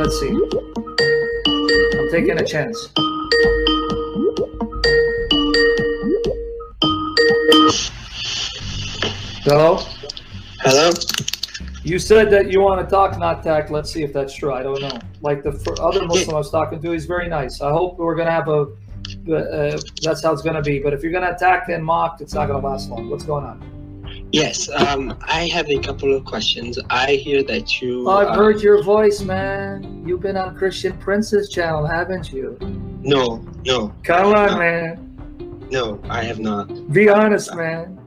let's see. I'm taking a chance. Hello? Hello? You said that you want to talk, not tack. Let's see if that's true. I don't know. Like the other Muslim I was talking to, he's very nice. I hope we're gonna have a. Uh, that's how it's gonna be. But if you're gonna attack and mock, it's not gonna last long. What's going on? Yes, um, I have a couple of questions. I hear that you. I've uh, heard your voice, man. You've been on Christian Prince's channel, haven't you? No, no, Come on, man. no, I have not. Be honest, man.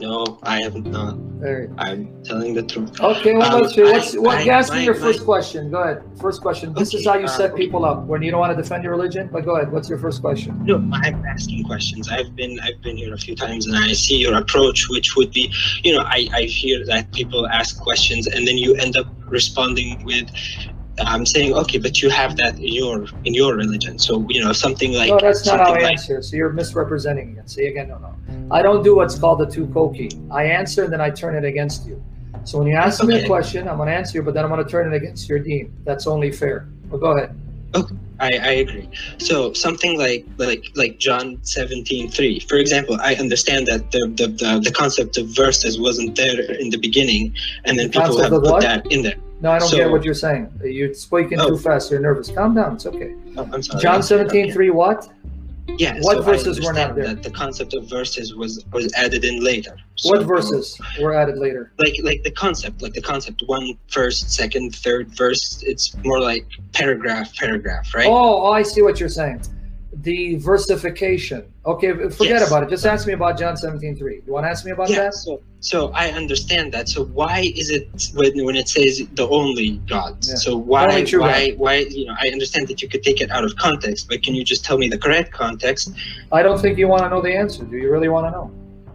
No, I have not. There. I'm telling the truth. Okay, what Um? What's, I- what? I- ask me your first question. Go ahead. First question. This is how you uh, set okay. people up when you don't want to defend your religion. But go ahead. What's your first question? No, I'm asking questions. I've been I've been here a few times, and I see your approach, which would be, you know, I I hear that people ask questions, and then you end up responding with. I'm saying okay, but you have that in your in your religion, so you know something like no, that's not how I like answer. So you're misrepresenting it. See again, no, no. I don't do what's called the tu quoque. I answer and then I turn it against you. So when you ask me a question, I'm going to answer you, but then I'm going to turn it against your deen. That's only fair. But go ahead. I, I agree. So something like like like John seventeen three, for example, I understand that the, the, the, the concept of verses wasn't there in the beginning, and then The people have put what? that in there. No, I don't So- get what you're saying. You're speaking Oh. too fast. You're nervous. Calm down. It's okay. Oh, I'm sorry. John 17, 3, what? Yeah. What so verses were not there? That the concept of verses was was added in later. What So, verses were added later? Like like the concept, like the concept, one first, second, third verse. It's more like paragraph, paragraph, right? Oh, oh, I see what you're saying. The versification. Okay, forget Yes. about it. Just ask me about John 17, 3. You want to ask me about yeah, that? so so I understand that. So why is it when when it says the only God? Yeah. So why Only true why why you know I understand that you could take it out of context, but can you just tell me the correct context? I don't think you want to know the answer. Do you really want to know?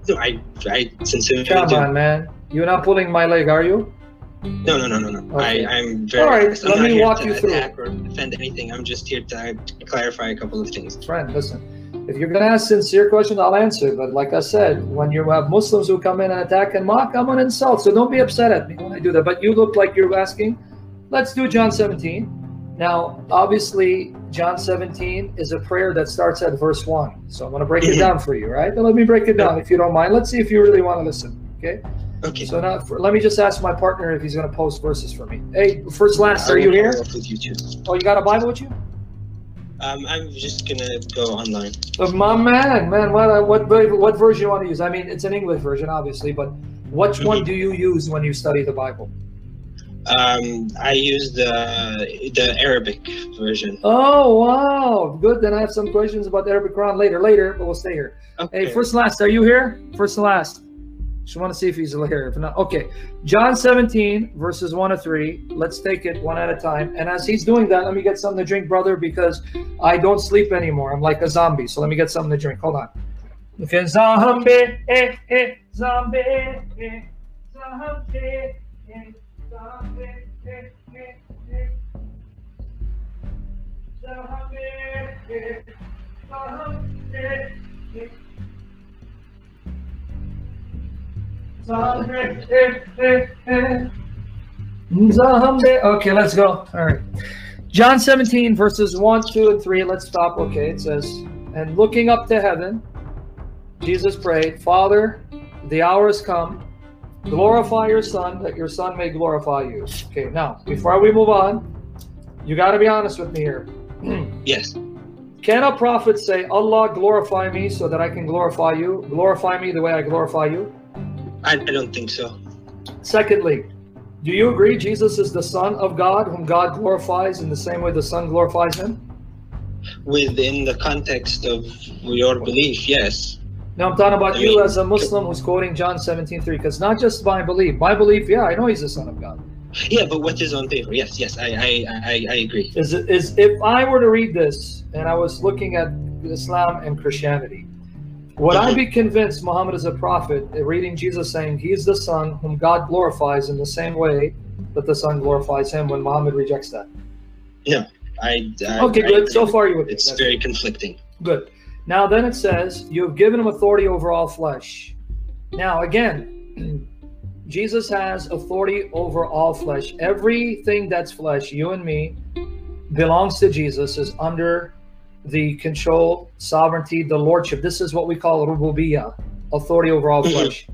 No, I I sincerely Come do. on, man. You're not pulling my leg, are you? No, no, no, no, no. Okay. I I'm very. All right. Let me walk you through attack or defend anything. I'm just here to clarify a couple of things. Friend, listen. If you're going to ask sincere questions, I'll answer. But like I said, when you have Muslims who come in and attack and mock, I'm going to insult. So don't be upset at me when I do that. But you look like you're asking. Let's do John 17. Now, obviously, John 17 is a prayer that starts at verse 1. So I'm going to break it Mhm. down for you, right? Let me break it down if you don't mind. Let's see if you really want to listen. Okay. Okay. So now, for, let me just ask my partner if he's going to post verses for me. Hey, first, last, are you here? With you too. Oh, you got a Bible with you? Um, I'm just gonna go online. Uh, my man, man, what uh, what what version you want to use? I mean, it's an English version, obviously, but which one Mhm. do you use when you study the Bible? Um, I use the the Arabic version. Oh, wow, good. Then I have some questions about the Arabic Quran later, later, but we'll stay here. Okay. Hey, first last, are you here? First last. Just want to see if he's here. If not, okay. John 17, verses 1 to 3. Let's take it one at a time. And as he's doing that, let me get something to drink, brother, because I don't sleep anymore. I'm like a zombie. So let me get something to drink. Hold on. Okay, zombie, eh, eh, zombie, eh, zombie, eh, zombie, eh, eh, eh. Zombie, eh, zombie, eh. Zombie. Okay, let's go. All right. John 17, verses 1, 2, and 3. Let's stop. Okay, it says, And looking up to heaven, Jesus prayed, Father, the hour has come. Glorify your Son, that your Son may glorify you. Okay, now, before we move on, you got to be honest with me here. Yes. Can a prophet say, Allah, glorify me so that I can glorify you? Glorify me the way I glorify you? I, I don't think so. Secondly, do you agree Jesus is the Son of God, whom God glorifies in the same way the Son glorifies him? Within the context of your belief, yes. Now I'm talking about I you mean- as a Muslim who's quoting John 17:3, because not just my belief. My belief, yeah, I know he's the Son of God. Yeah, but what is on paper? Yes, yes, I I, I, I agree. Is is if I were to read this and I was looking at Islam and Christianity, would I be convinced Muhammad is a prophet, uh, reading Jesus saying he's the Son whom God glorifies in the same way that the Son glorifies him when Muhammad rejects that? I, I Okay, I good. agree. So far you would. It's That's very conflicting. Good. Now then it says, You have given him authority over all flesh. Now again, Jesus has authority over all flesh. Everything that's flesh, you and me, belongs to Jesus, is under the control, sovereignty, the lordship. This is what we call rububiyah, authority over all Mhm. flesh.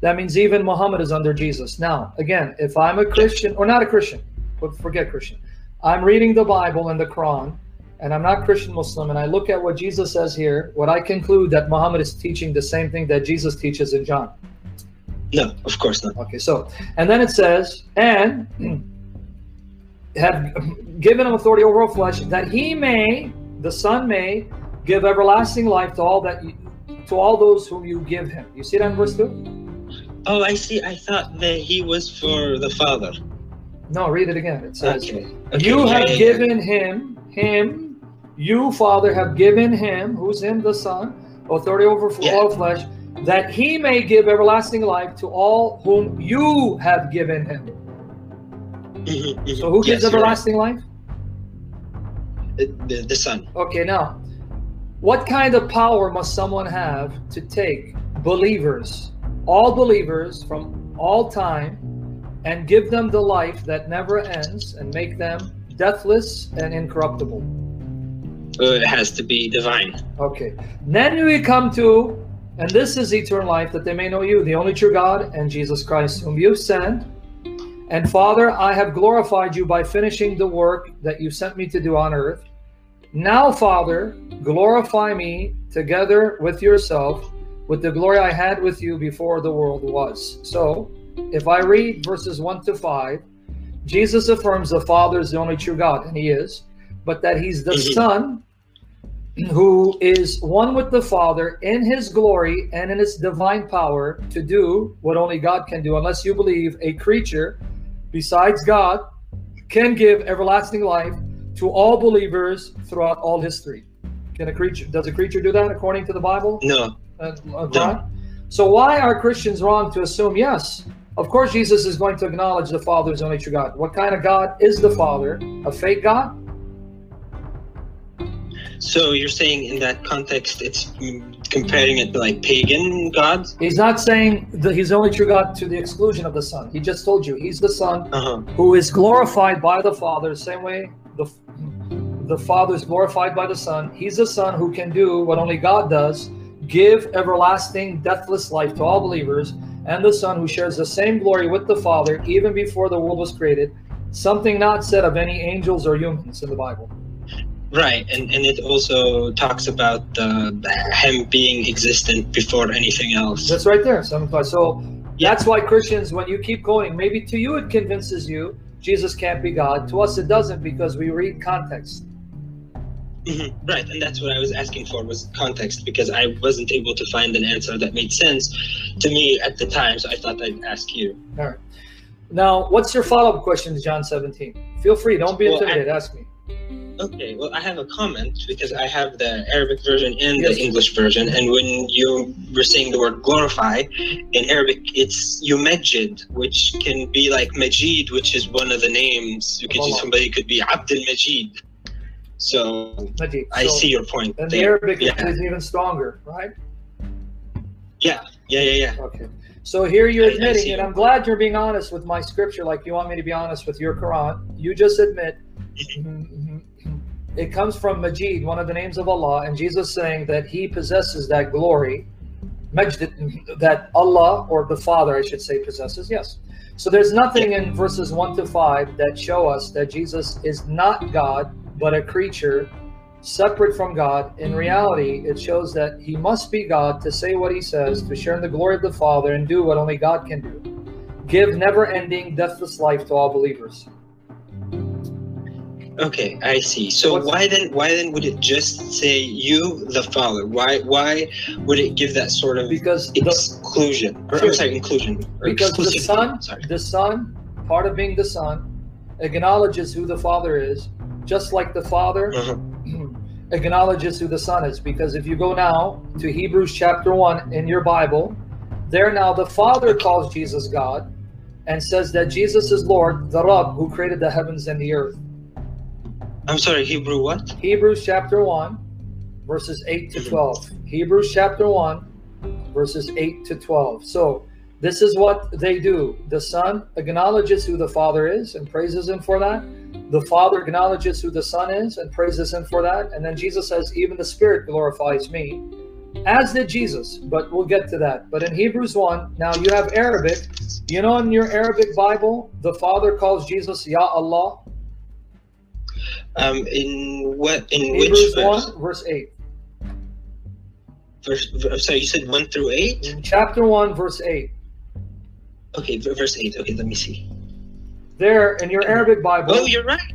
That means even Muhammad is under Jesus. Now, again, if I'm a Christian or not a Christian, but forget Christian, I'm reading the Bible and the Quran, and I'm not Christian Muslim, and I look at what Jesus says here, what I conclude that Muhammad is teaching the same thing that Jesus teaches in John. No, of course not. Okay, so and then it says, and have given him authority over all flesh, that he may, the Son may, give everlasting life to all that you, to all those whom you give him. You see that in verse two? Oh, I see. I thought that he was for the father. No, read it again. It says, Okay. okay. You yeah, have yeah, yeah. given him, him, you, Father, have given him, who's him, the Son, authority over all flesh, that he may give everlasting life to all whom you have given him. Mhm, mhm. So who gives Yes, you're right. everlasting life? The, the, son. Okay, now, what kind of power must someone have to take believers, all believers from all time, and give them the life that never ends and make them deathless and incorruptible? Uh, it has to be divine. Okay. Then we come to, and this is eternal life, that they may know you, the only true God, and Jesus Christ, whom you've sent. And Father, I have glorified you by finishing the work that you sent me to do on earth. Now, Father, glorify me together with yourself, with the glory I had with you before the world was. So, if I read verses 1 to 5, Jesus affirms the Father is the only true God, and He is, but that He's the Mhm. Son who is one with the Father in his glory and in his divine power to do what only God can do, unless you believe a creature besides God can give everlasting life to all believers throughout all history. Can a creature does a creature do that according to the Bible? No. Uh, uh, Quran? So why are Christians wrong to assume yes? Of course, Jesus is going to acknowledge the Father is only true God. What kind of God is the Father? A fake God? So you're saying in that context, it's comparing it to like pagan gods? He's not saying that he's the only true God to the exclusion of the Son. He just told you he's the Son Uh huh. who is glorified by the Father, same way the the Father is glorified by the Son. He's the Son who can do what only God does, give everlasting, deathless life to all believers, and the Son who shares the same glory with the Father even before the world was created. Something not said of any angels or humans in the Bible. Right, and and it also talks about him being existent before anything else. That's right there. So, so Yeah. that's why Christians, when you keep going, maybe to you it convinces you Jesus can't be God. To us it doesn't because we read context. Mhm, Right, and that's what I was asking for was context because I wasn't able to find an answer that made sense to me at the time, so I thought I'd ask you. All right. Now, what's your follow-up question to John 17? Feel free. Don't be Well, I- intimidated. Ask me. Okay, well, I have a comment because I have the Arabic version and Yes. the English version, and when you were saying the word glorify in Arabic, it's yumajid, which can be like Majid, which is one of the names. You could Allah. somebody could be Abdul Majid. So Najib. I So- see your point. And the. Arabic yeah. is even stronger, right? yeah, yeah, yeah, yeah. Okay. So here you're I- I admitting, and I'm glad you're being honest with my scripture, like you want me to be honest with your Quran. You just admit it comes from Majid, one of the names of Allah, and Jesus saying that He possesses that glory, Majd, that Allah or the Father, I should say, possesses. Yes. So there's nothing in verses one to five that show us that Jesus is not God but a creature separate from God. In reality, it shows that he must be God to say what he says, to share in the glory of the Father, and do what only God can do. Give never ending, deathless life to all believers. Okay, I see. So What's- why then? Why then would it just say you, the Father? Why? Why would it give that sort of Because the, exclusion? Or Sure. I'm sorry, inclusion. Because the Son, Sorry. the Son, part of being the Son, acknowledges who the Father is, just like the Father Uh-huh. acknowledges who the Son is. Because if you go now to Hebrews chapter 1 in your Bible, there now the Father calls Jesus God and says that Jesus is Lord, the Rabb, who created the heavens and the earth. I'm sorry, Hebrew what? Hebrews chapter 1, verses 8 to 12. Hebrews chapter 1, verses 8 to 12. So This is what they do. The Son acknowledges who the Father is and praises Him for that. The Father acknowledges who the Son is and praises Him for that. And then Jesus says, Even the Spirit glorifies me, as did Jesus. But we'll get to that. But in Hebrews 1, now you have Arabic. You know, in your Arabic Bible, the Father calls Jesus Ya Allah. Um, in what? In Hebrews which verse? 1, verse 8. verse? verse- Sorry, you said one through eight. In chapter 1, verse 8. Okay, verse eight. Okay, let me see There, in your Arabic Bible. Oh, you're right.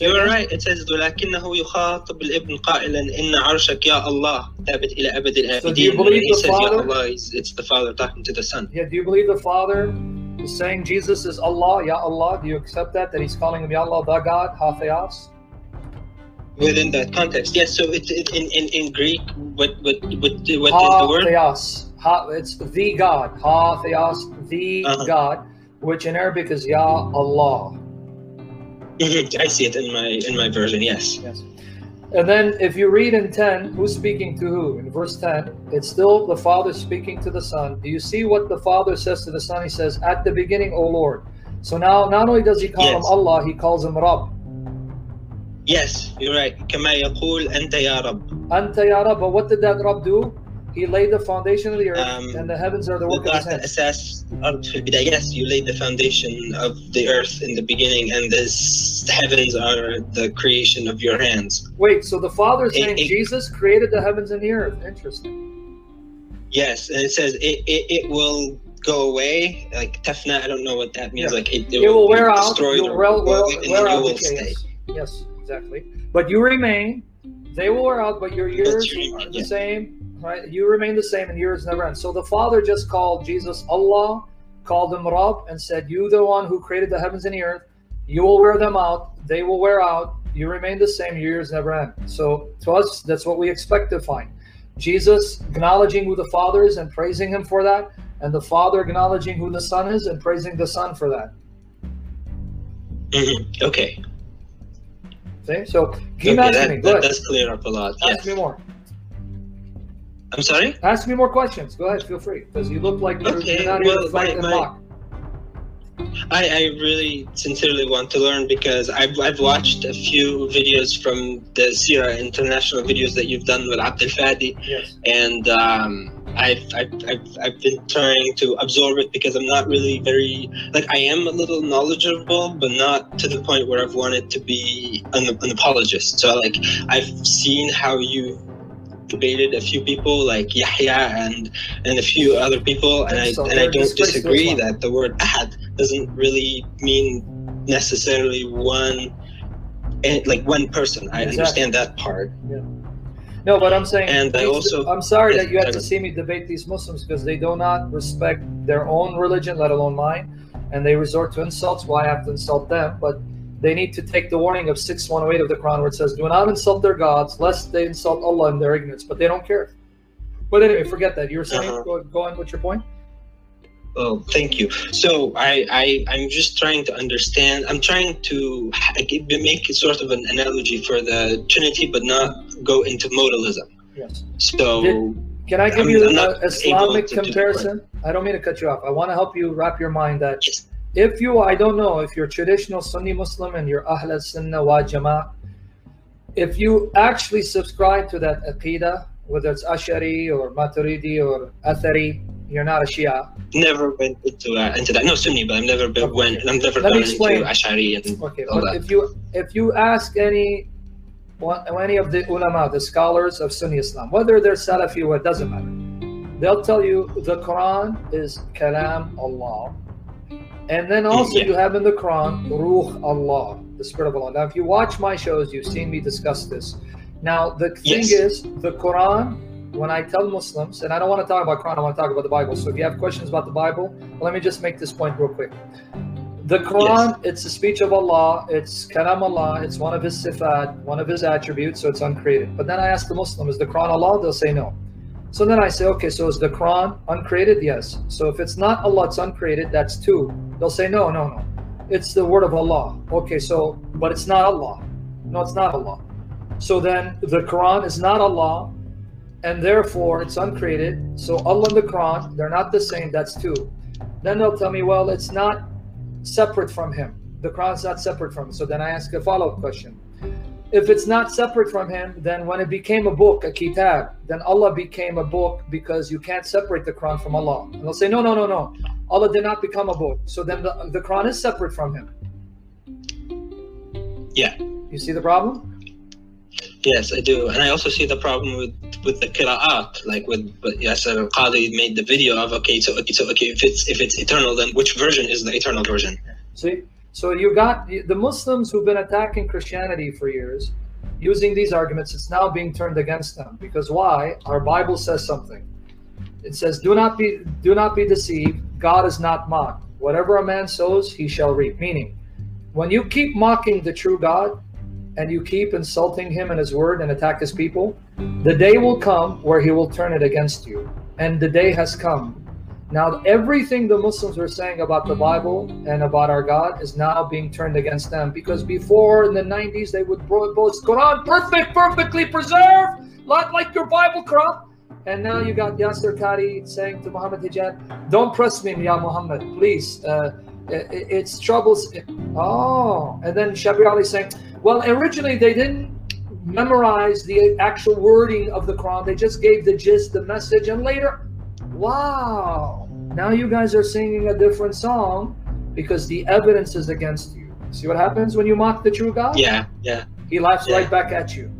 You're right. It says ولكنه يخاطب الابن قائلا إن عرشك يا الله ثابت إلى أبد So do you الآبدين. believe When he the says Ya Father? Allah, it's, it's the Father talking to the Son. Yeah, do you believe the Father is saying Jesus is Allah, Ya Allah? Do you accept that? That he's calling him Ya Allah, the God, Ha Theos? Within that context, yes. So it, it, in, in in Greek, what what what what is the Ha word? Theos. Ha, it's the God. Ha Theos, the Uh-huh. God, which in Arabic is Ya Allah. Mhm, I see it in my in my version. Yes. Yes. And then if you read in 10, who's speaking to who? In verse 10, it's still the Father speaking to the Son. Do you see what the Father says to the Son? He says, At the beginning, O Lord. So now not only does he call him Yes. Allah, he calls him Rabb. Yes, you're right. كما يقول أنت يا رب. Anta ya Rab, but what did that Rab do? He laid the foundation of the earth, um, and the heavens are the work of his hands. Uh, yes, you laid the foundation of the earth in the beginning, and this, the heavens are the creation of your hands. Wait, so the Father is saying it, Jesus created the heavens and the earth. Interesting. Yes, and it says it, it, it will go away. Like tefna, I don't know what that means. Yeah. Like it, it, it will, will wear out, you'll wear, and wear out will stay. Yes, exactly. But you remain. They will wear out, but your years are the same Right? You remain the same, and yours never end. So the Father just called Jesus Allah, called him Rab, and said, "You, the one who created the heavens and the earth, you will wear them out. They will wear out. You remain the same. Your years never end." So to us, that's what we expect to find. Jesus acknowledging who the Father is and praising Him for that, and the Father acknowledging who the Son is and praising the Son for that. Mhm, Okay. See? So keep okay, asking that, me. That does clear up a lot. Ask Yes. me more. I'm sorry. Ask me more questions. Go ahead. Feel free. Because you look like you're, Okay, you're not here well, to fight my-. I, I really sincerely want to learn because I've, I've watched a few videos from the CIRA International videos that you've done with Abdel Fadi, Yes. and um, I've, I've, I've, I've been trying to absorb it because I'm not really very like I am a little knowledgeable, but not to the point where I've wanted to be an, an apologist. So like I've seen how you debated a few people like Yahya and and a few other people, and I and I don't disagree that the word ahad doesn't really mean necessarily one eh, like one person. I Exactly. understand that part. No, but I'm saying. And I also- I'm sorry that you have to see me debate these Muslims because they do not respect their own religion, let alone mine, and they resort to insults. Why I have to insult them? But they need to take the warning of 618 of the Quran where it says, Do not insult their gods, lest they insult Allah in their ignorance. But they don't care. But anyway, forget that. You were saying, Uh-huh. go, go on with your point? Oh, thank you. So I, I, I'm just trying to understand. I'm trying to make sort of an analogy for the Trinity, but not go into modalism. Yes. So Can I give I'm- you an Islamic able to do comparison? I don't mean to cut you off. I want to help you wrap your mind that Yes. If you, I don't know, if you're traditional Sunni Muslim and you're Ahl al-Sunnah wa Jama'ah, if you actually subscribe to that Aqidah, whether it's Ashari or Maturidi or Athari, you're not a Shia. never went into uh, into that. No Sunni, but I've never been Okay. went. I've never Let explain. into Ashari and Okay, all but that. if you if you ask any one, any of the ulama, the scholars of Sunni Islam, whether they're Salafi or it doesn't matter, they'll tell you the Quran is Kalam Allah, and then also Yeah. you have in the Quran Ruh Allah, the Spirit of Allah. Now, if you watch my shows, you've seen me discuss this. Now, the thing Yes. is, the Quran. When I tell Muslims, and I don't want to talk about Quran, I want to talk about the Bible. So if you have questions about the Bible, let me just make this point real quick. The Quran, it's the speech of Allah, it's Kalam Allah, it's one of His sifat, one of His attributes, so it's uncreated. But then I ask the Muslim, is the Quran Allah? They'll say no. So then I say, okay, so is the Quran uncreated? Yes. So if it's not Allah, it's uncreated, that's two. They'll say, no, no, no. It's the word of Allah. Okay, so, but it's not Allah. No, it's not Allah. So then the Quran is not Allah, and therefore it's uncreated. So Allah and the Quran, they're not the same, that's two. Then they'll tell me, well, it's not separate from him. The Quran's not separate from him. So then I ask a follow-up question. If it's not separate from him, then when it became a book, a kitab, then Allah became a book because you can't separate the Quran from Allah. And they'll say, no, no, no, no. Allah did not become a book. So then the, the Quran is separate from him. Yeah. You see the problem? Yes, I do, and I also see the problem with with the qira'at, like with but Yasir al Qadhi made the video of okay, so okay, so okay, if it's if it's eternal, then which version is the eternal version? See, so you got the Muslims who've been attacking Christianity for years, using these arguments. It's now being turned against them because why? Our Bible says something. It says, "Do not be do not be deceived. God is not mocked. Whatever a man sows, he shall reap." Meaning, when you keep mocking the true God, and you keep insulting him and his word and attack his people, the day will come where he will turn it against you. And the day has come. Now, everything the Muslims were saying about the Bible and about our God is now being turned against them because before in the 90s they would boast Quran perfect, perfectly preserved, not like your Bible Quran. And now you got Yasir Qadhi saying to Muhammad Hijab, don't press me, Ya Muhammad, please. Uh, it, it's troubles. Oh, and then Shabir Ally saying, well, originally they didn't memorize the actual wording of the Quran. They just gave the gist, the message, and later, wow, now you guys are singing a different song because the evidence is against you. See what happens when you mock the true God? Yeah, yeah. He laughs Yeah. right back at you.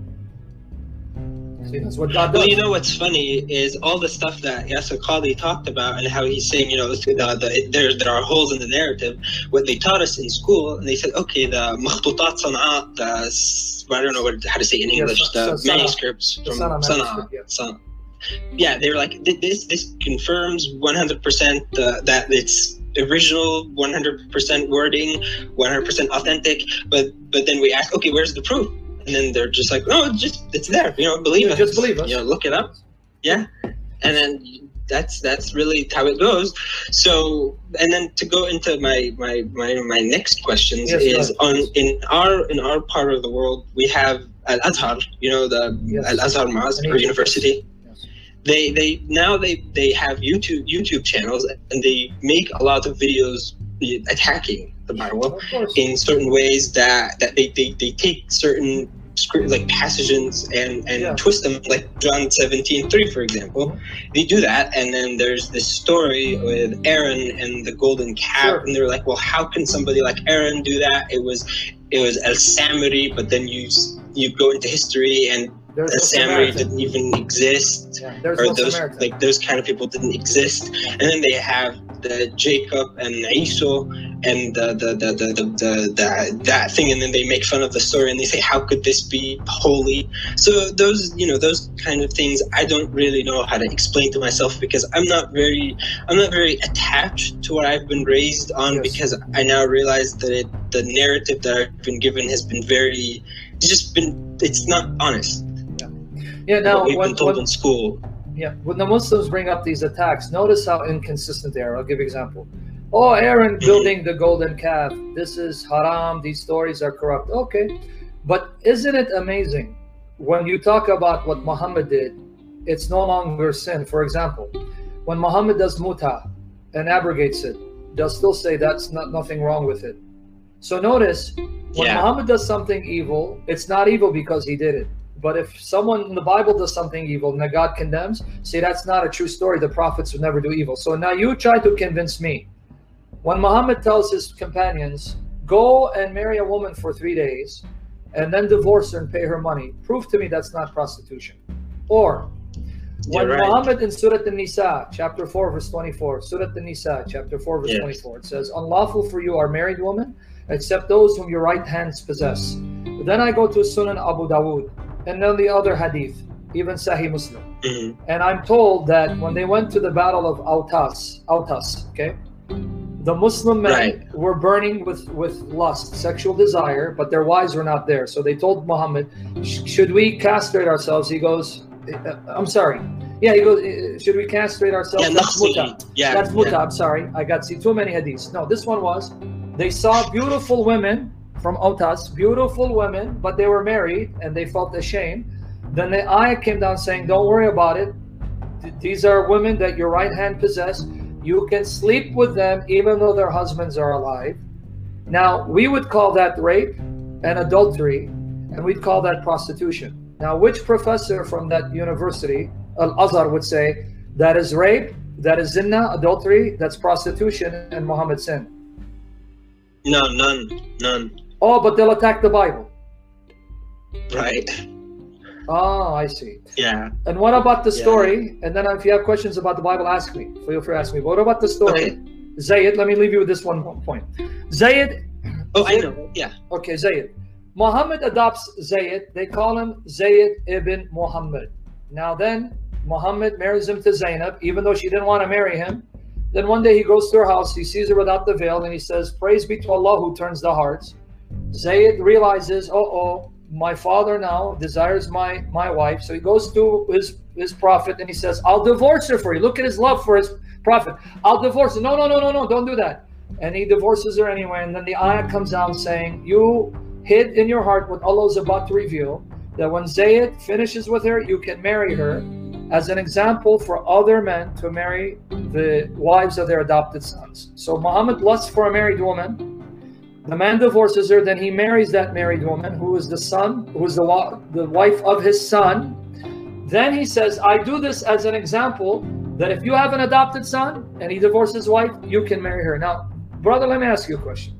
See, that's what God does. Well, you know what's funny is all the stuff that Yasir Qadhi talked about and how he's saying, you know, the, the, there, there are holes in the narrative. What they taught us in school, and they said, okay, the makhtutat sana'a, the, I don't know what, how to say it in English, so- the manuscripts from Sana'a manuscript, yeah. Sana'a. Yeah, they were like, this, this confirms 100% uh, that it's original 100% wording 100% authentic but but then we ask okay where's the proof? And then they're just like no it's just it's there you know believe Yeah, us. just believe us. you know look it up. Yeah. And then that's that's really how it goes. So and then to go into my my my, my next questions Yes, is go on in our in our part of the world we have al azhar you know the Yes. al azhar mosque or university. They they now they they have youtube youtube channels and they make a lot of videos attacking the bible in certain ways that that they they, they take certain script like passages and and Yeah. twist them like john 17 3 for example they do that and then there's this story with aaron and the golden calf Sure. and they're like well how can somebody like aaron do that it was it was el samiri but then you you go into history and There's samiri Samaritan. didn't even exist Yeah, or those Samaritan. like those kind of people didn't exist and then they have the jacob and Esau and the the, the, the, the, the, the that thing and then they make fun of the story and they say how could this be holy so those you know those kind of things i don't really know how to explain to myself because i'm not very i'm not very attached to what i've been raised on Yes. because i now realize that it, the narrative that i've been given has been very it's just been it's not honest Yeah, now we've when, been told in school Yeah, when the Muslims bring up these attacks, notice how inconsistent they are. I'll give you an example. Oh, Aaron mm-hmm. building the golden calf. This is haram. These stories are corrupt. Okay, but isn't it amazing when you talk about what Muhammad did? It's no longer sin. For example, when Muhammad does muta and abrogates it, they'll still say that's not nothing wrong with it. So notice when Yeah. Muhammad does something evil, it's not evil because he did it. But if someone in the Bible does something evil and that God condemns, see, that's not a true story. The prophets would never do evil. So now you try to convince me. When Muhammad tells his companions, go and marry a woman for three days and then divorce her and pay her money, prove to me that's not prostitution. Or when right. Muhammad in Surah An-Nisa, chapter 4, verse 24, Surah An-Nisa, chapter 4, verse Yes. 24, it says, Unlawful for you are married women, except those whom your right hands possess. Then I go to Sunan Abu Dawud, and then the other hadith, even Sahih Muslim. Mhm. And I'm told that when they went to the battle of Autas, Autas, okay, the Muslim men Right. were burning with, with lust, sexual desire, but their wives were not there. So they told Muhammad, should we castrate ourselves? He goes, "Uh, I'm sorry. Yeah, he goes, "Uh, should we castrate ourselves? yeah, That's Naqsi. muta. yeah, That's yeah. I'm sorry. I got see too many hadiths. No, this one was they saw beautiful women from Autas, beautiful women, but they were married and they felt ashamed. Then the ayah came down saying, Don't worry about it. These are women that your right hand possess. you can sleep with them even though their husbands are alive. Now, we would call that rape and adultery, and we'd call that prostitution. Now, which professor from that university, Al Azhar, would say that is rape, that is zina, adultery, that's prostitution, and Muhammad sin? No, none, none. Oh, but they'll attack the Bible. Right. Oh, I see. Yeah. And what about the Yeah. story? And then if you have questions about the Bible, ask me. Feel free to ask me. What about the story? Okay. Zayd, let me leave you with this one point. Zayd, Oh, I know. Yeah. okay, Zayd. Muhammad adopts Zayd. They call him Zayd ibn Muhammad. Now then, Muhammad marries him to Zainab, even though she didn't want to marry him. Then one day he goes to her house, he sees her without the veil, and he says, Praise be to Allah who turns the hearts. Zayd realizes, oh, oh, my father now desires my my wife. So he goes to his his prophet and he says, I'll divorce her for you. Look at his love for his prophet. I'll divorce her. No, no, no, no, no, don't do that. And he divorces her anyway. And then the ayah comes down saying, You hid in your heart what Allah is about to reveal, that when Zayd finishes with her, you can marry her as an example for other men to marry the wives of their adopted sons. So Muhammad lusts for a married woman. The man divorces her, then he marries that married woman who is the son, who is the, wa- the wife of his son. Then he says, I do this as an example that if you have an adopted son and he divorces his wife, you can marry her. Now, brother, let me ask you a question.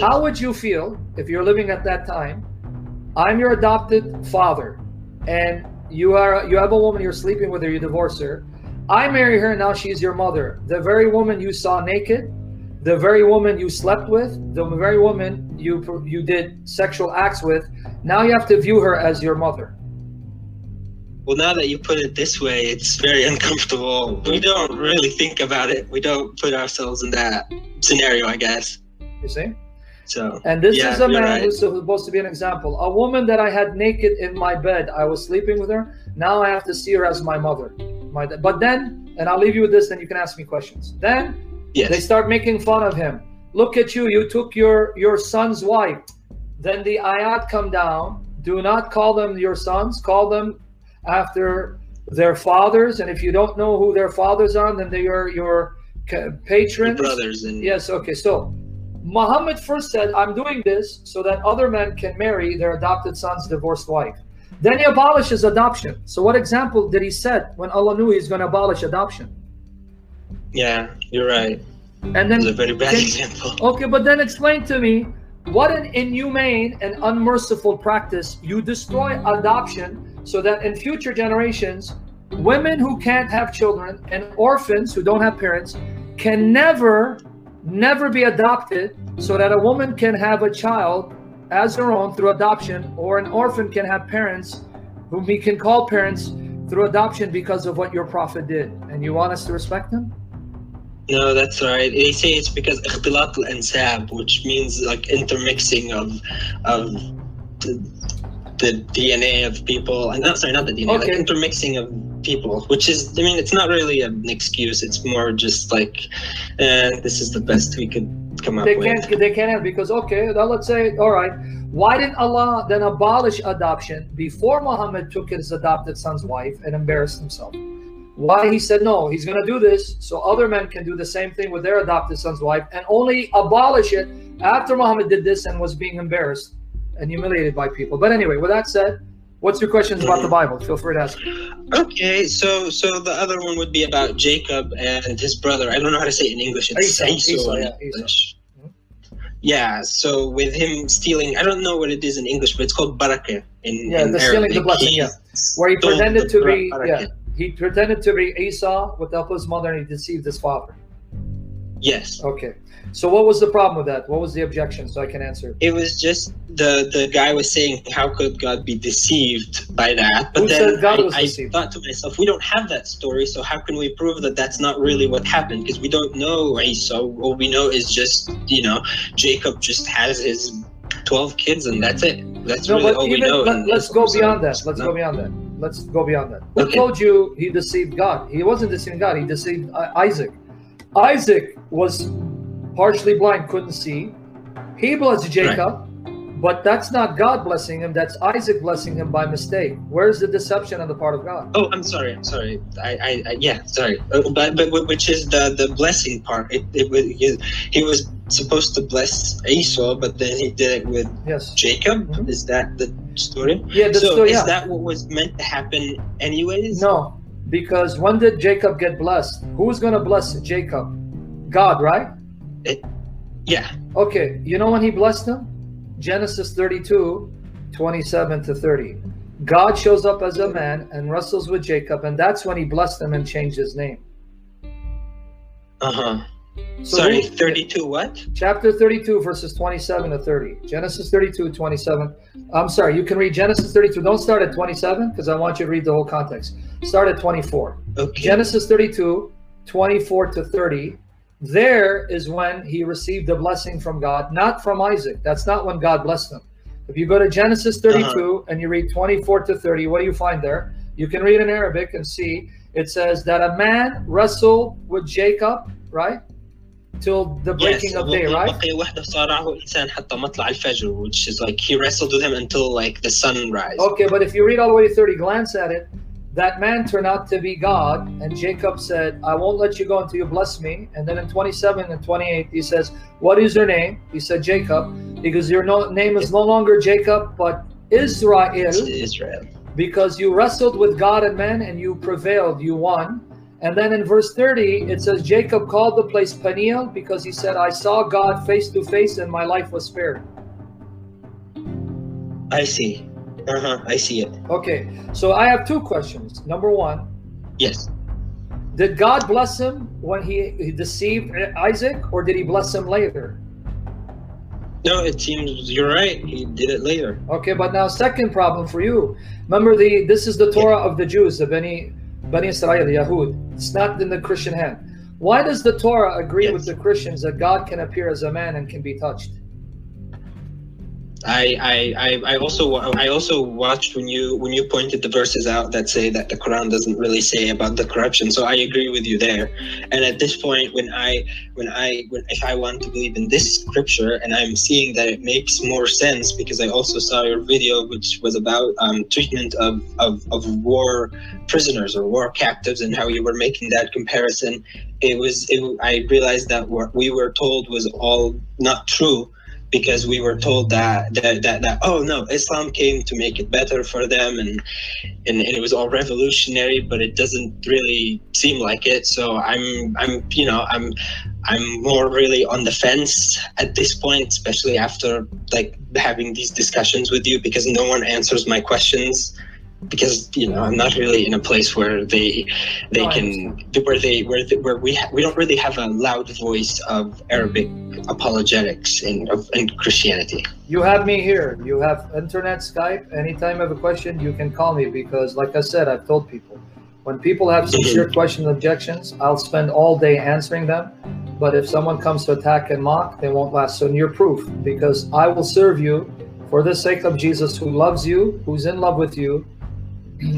How would you feel if you're living at that time? I'm your adopted father, and you are you have a woman you're sleeping with her, you divorce her. I marry her, and now she's your mother. The very woman you saw naked, the very woman you slept with, the very woman you you did sexual acts with, now you have to view her as your mother. Well, now that you put it this way, it's very uncomfortable. We don't really think about it. We don't put ourselves in that scenario, I guess. You see? So, And this Yeah, is a man right. who's supposed to be an example. A woman that I had naked in my bed, I was sleeping with her. Now I have to see her as my mother. My, but then, and I'll leave you with this, then you can ask me questions. Then yes. they start making fun of him. Look at you, you took your your son's wife. Then the ayat come down. Do not call them your sons, call them after their fathers. And if you don't know who their fathers are, then they are your patrons. brothers and Yes, okay. So Muhammad first said, I'm doing this so that other men can marry their adopted son's divorced wife. Then he abolishes adoption. So what example did he set when Allah knew he's going to abolish adoption? Yeah, you're right. And then It's a very bad can- example. Okay, but then explain to me what an inhumane and unmerciful practice. You destroy adoption so that in future generations, women who can't have children and orphans who don't have parents can never, never be adopted so that a woman can have a child as her own through adoption, or an orphan can have parents whom he can call parents through adoption because of what your prophet did. And you want us to respect them? No, that's right. They say it's because اختلاط الأنساب, which means like intermixing of of the, the DNA of people. And not sorry, not the DNA, like Okay. intermixing of people, which is I mean, it's not really an excuse. It's more just like, uh, this is the best we could come up they with. can't they can't have because okay now let's say all right why didn't allah then abolish adoption before muhammad took his adopted son's wife and embarrassed himself Why he said no he's going to do this so other men can do the same thing with their adopted son's wife and only abolish it after muhammad did this and was being embarrassed and humiliated by people but anyway with that said what's your questions about the bible feel free to ask Okay, so so the other one would be about Jacob and his brother. I don't know how to say it in English. It's Esau, Esau in yeah. English. Yeah, so with him stealing, I don't know what it is in English, but it's called barakah in, Yeah, in the stealing the blessing, yeah. where he pretended to be barakah. yeah he pretended to be esau with the help of his mother and he deceived his father Yes, Okay. So what was the problem with that? What was the objection? So I can answer. it was just the the guy was saying, how could God be deceived by that? But Who then said God I, I thought to myself, we don't have that story, so how can we prove that that's not really what happened? Because we don't know Esau. All we know is just you know Jacob just has his twelve kids and that's it. That's No, really all we know. let, us go so- beyond that. Let's no. go beyond that. Let's go beyond that. Who Okay. told you he deceived God? He wasn't deceiving God. He deceived uh, Isaac. Isaac was partially blind, couldn't see. He blessed Jacob. But that's not God blessing him. That's Isaac blessing him by mistake. Where's the deception on the part of God? Oh, I'm sorry. I'm sorry. I, I, I yeah, sorry. Uh, but but which is the the blessing part? It, it was he was supposed to bless Esau, but then he did it with Yes. Jacob. Mhm. Is that the story? Yeah, the so story- is yeah. that what was meant to happen anyways? No, because when did Jacob get blessed? Who's going to bless Jacob? God, right? Yeah. Okay, you know when he blessed him? Genesis 32, 27 to 30. God shows up as a man and wrestles with Jacob, and that's when he blessed him and changed his name. Uh huh. So Sorry. Thirty-two. What? Chapter 32, verses 27 to 30. Genesis 32, 27. I'm sorry, you can read Genesis 32. Don't start at 27 because I want you to read the whole context. Start at 24. Okay. Genesis 32, 24 to 30. There is when he received the blessing from God, not from Isaac. That's not when God blessed him. If you go to Genesis uh-huh. 32 and you read 24 to 30, what do you find there? You can read in Arabic and see it says that a man wrestled with Jacob, right? Till the breaking yes, of day, right? بقي وحده صارعه إنسان حتى مطلع الفجر which is like he wrestled with him until like the sunrise. Okay, but if you read all the way to 30, glance at it, that man turned out to be God, and Jacob said, I won't let you go until you bless me. And then in 27 and 28, he says, What is your name? He said, Jacob, because your no, name is no longer Jacob, but Israel, It's Israel. because you wrestled with God and men and you prevailed, you won. And then in verse 30, it says, Jacob called the place Peniel because he said, I saw God face to face and my life was spared. I see. Uh huh. I see it. Okay, so I have two questions. Number one, Yes. Did God bless him when he, he deceived Isaac, or did he bless him later? No, it seems you're right. He did it later. Okay, but now second problem for you. Remember the this is the Torah of the Jews, the Beni Beni Israel, Yahud. It's not in the Christian hand. Why does the Torah agree Yes. with the Christians that God can appear as a man and can be touched? I, I, I, also I also watched when you when you pointed the verses out that say that the Quran doesn't really say about the corruption. So I agree with you there. And at this point, when I when I when if I want to believe in this scripture and I'm seeing that it makes more sense because I also saw your video which was about um, treatment of, of of war prisoners or war captives and how you were making that comparison. It was it, I realized that what we were told was all not true because we were told that, that that that oh no islam came to make it better for them and, and and it was all revolutionary but it doesn't really seem like it. So i'm i'm you know i'm i'm more really on the fence at this point especially after like having these discussions with you because no one answers my questions because you know i'm not really in a place where they they No, can where they where they, where we ha- we don't really have a loud voice of arabic apologetics in of in christianity You have me here. You have internet, Skype. Anytime you have a question, you can call me because, like I said, I've told people when people have sincere mm-hmm. questions, and objections, I'll spend all day answering them. But if someone comes to attack and mock, they won't last. So you're proof because I will serve you for the sake of Jesus who loves you, who's in love with you,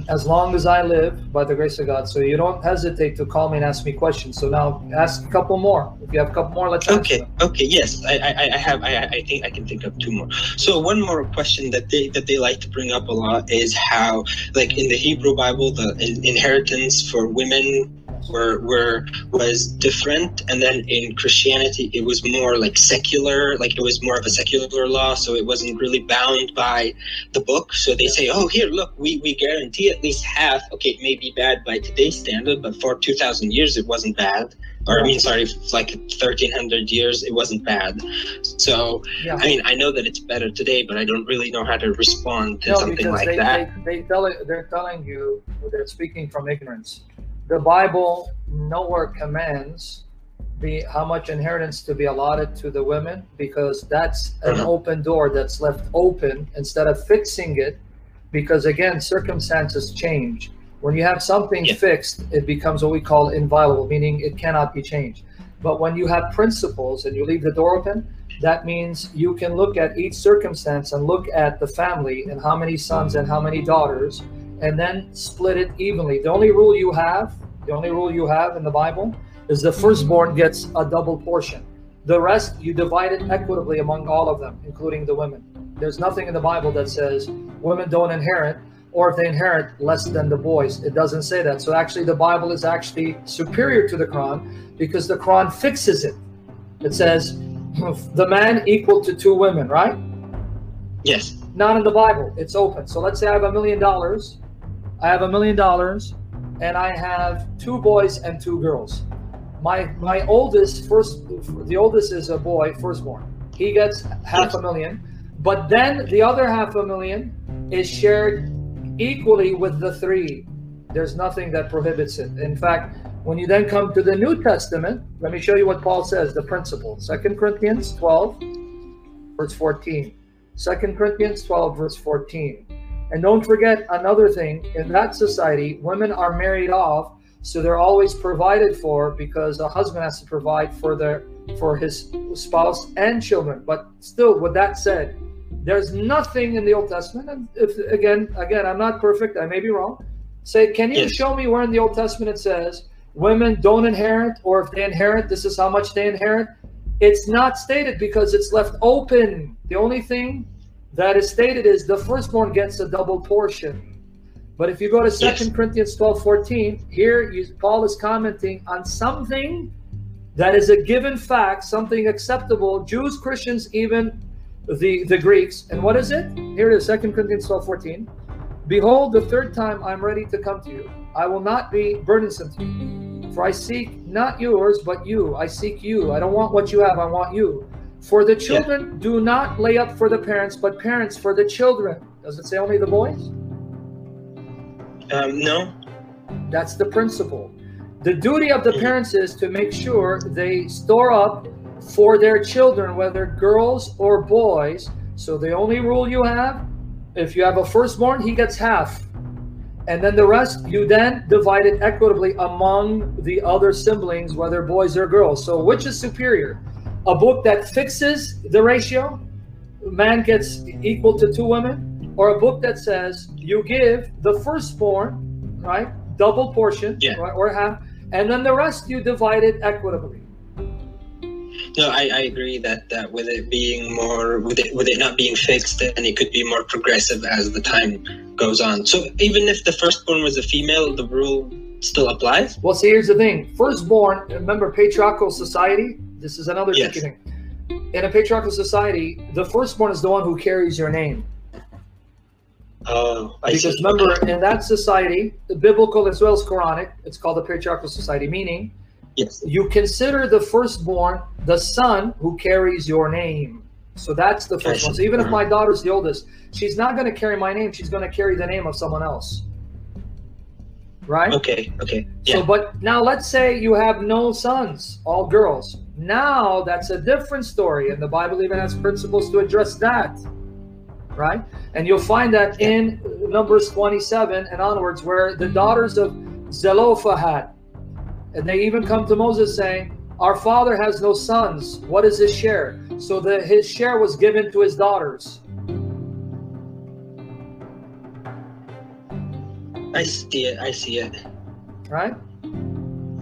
as long as I live by the grace of God. So you don't hesitate to call me and ask me questions. So now ask a couple more. If you have a couple more, let's Okay. Okay. Yes, I, I, I have. I, I think I can think of two more. So one more question that they that they like to bring up a lot is how, like in the Hebrew Bible, the inheritance for women were were was different, and then in Christianity it was more like secular. Like it was more of a secular law, so it wasn't really bound by the book. So they say, oh, here, look, we we guarantee at least half. Okay, it may be bad by today's standard, but for two thousand years it wasn't bad or I mean, sorry, like 1300 years, it wasn't bad. So, Yeah. I mean, I know that it's better today, but I don't really know how to respond to No, something like they, that. they, they tell they're telling you they're speaking from ignorance. The Bible nowhere commands the how much inheritance to be allotted to the women because that's an Mhm. open door that's left open instead of fixing it because again circumstances change when you have something Yeah. fixed it becomes what we call inviolable meaning it cannot be changed but when you have principles and you leave the door open that means you can look at each circumstance and look at the family and how many sons and how many daughters and then split it evenly the only rule you have the only rule you have in the bible is the firstborn gets a double portion the rest you divide it equitably among all of them including the women There's nothing in the Bible that says women don't inherit, or if they inherit less than the boys. It doesn't say that. So actually, the Bible is actually superior to the Quran because the Quran fixes it. It says the man equal to two women, right? Yes. Not in the Bible. It's open. So let's say I have a million dollars. I have a million dollars, and I have two boys and two girls. My my oldest first, the oldest is a boy, firstborn. He gets half a million, but then the other half a million is shared equally with the three. There's nothing that prohibits it. In fact, when you then come to the New Testament, let me show you what Paul says, the principle. Second Corinthians 12, verse 14. Second Corinthians 12, verse 14. And don't forget another thing in that society, women are married off, so they're always provided for because a husband has to provide for their for his spouse and children. But still, with that said, there's nothing in the Old Testament. And if again, again, I'm not perfect. I may be wrong. Say, can you Yes. show me where in the Old Testament it says women don't inherit, or if they inherit, this is how much they inherit? It's not stated because it's left open. The only thing that is stated is the firstborn gets a double portion. But if you go to Second Yes. Corinthians 12, 14, here you, Paul is commenting on something that is a given fact, something acceptable. Jews, Christians, even the, the Greeks. And what is it? Here it is, 2 Corinthians 12, 14. Behold, the third time I'm ready to come to you. I will not be burdensome to you. For I seek not yours, but you. I seek you. I don't want what you have, I want you. For the children do not lay up for the parents, but parents for the children. Does it say only the boys? Um, no. That's the principle. The duty of the parents is to make sure they store up for their children, whether girls or boys. So the only rule you have, if you have a firstborn, he gets half. And then the rest, you then divide it equitably among the other siblings, whether boys or girls. So which is superior? A book that fixes the ratio, man gets equal to two women, or a book that says you give the firstborn, right, double portion, Yeah. right, or half, and then the rest you divide it equitably. No, I, I agree that, that with it being more with it with it not being fixed and it could be more progressive as the time goes on. So even if the firstborn was a female, the rule still applies? Well, see, here's the thing: firstborn. Remember, patriarchal society. This is another Yes. thing. In a patriarchal society, the firstborn is the one who carries your name. Oh, I Because remember, in that society, the biblical as well as Quranic, it's called the patriarchal society, meaning Yes. you consider the firstborn the son who carries your name. So that's the first one. So even if Mhm. my daughter's the oldest, she's not going to carry my name. She's going to carry the name of someone else. Right? Okay, okay. Yeah. So, but now let's say you have no sons, all girls. Now that's a different story, and the Bible even has principles to address that, right? And you'll find that in Numbers 27 and onwards, where the daughters of Zelophehad, and they even come to Moses saying, "Our father has no sons. What is his share?" So that his share was given to his daughters. I see it. I see it. Right?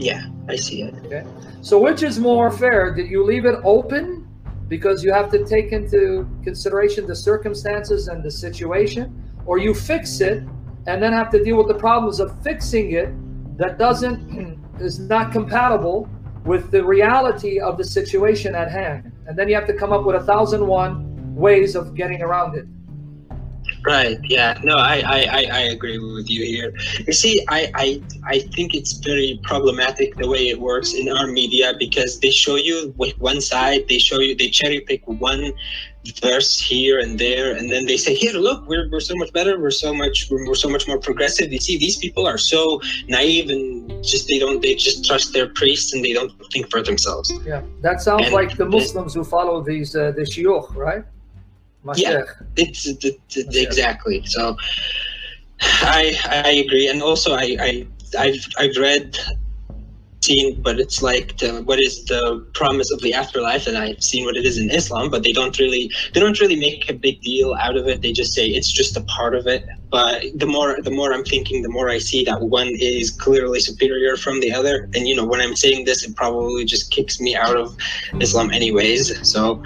Yeah, I see it. Okay. So, which is more fair? Did you leave it open because you have to take into consideration the circumstances and the situation, or you fix it and then have to deal with the problems of fixing it that doesn't is not compatible with the reality of the situation at hand, and then you have to come up with a thousand one ways of getting around it. Right. Yeah. No, I, I, I, agree with you here. You see, I, I, I think it's very problematic the way it works in our media because they show you with one side, they show you, they cherry pick one verse here and there, and then they say, "Here, look, we're, we're so much better. We're so much, we're, we're so much more progressive." You see, these people are so naive and just they don't, they just trust their priests and they don't think for themselves. Yeah, that sounds And- like the Muslims who follow these uh, the shuyukh, right? Yeah. It's it, it, That's it. exactly so. I I agree, and also I I I've I've read, seen, but it's like the, what is the promise of the afterlife, and I've seen what it is in Islam, but they don't really they don't really make a big deal out of it. They just say it's just a part of it. But the more the more I'm thinking, the more I see that one is clearly superior from the other. And you know, when I'm saying this, it probably just kicks me out of Islam anyways. So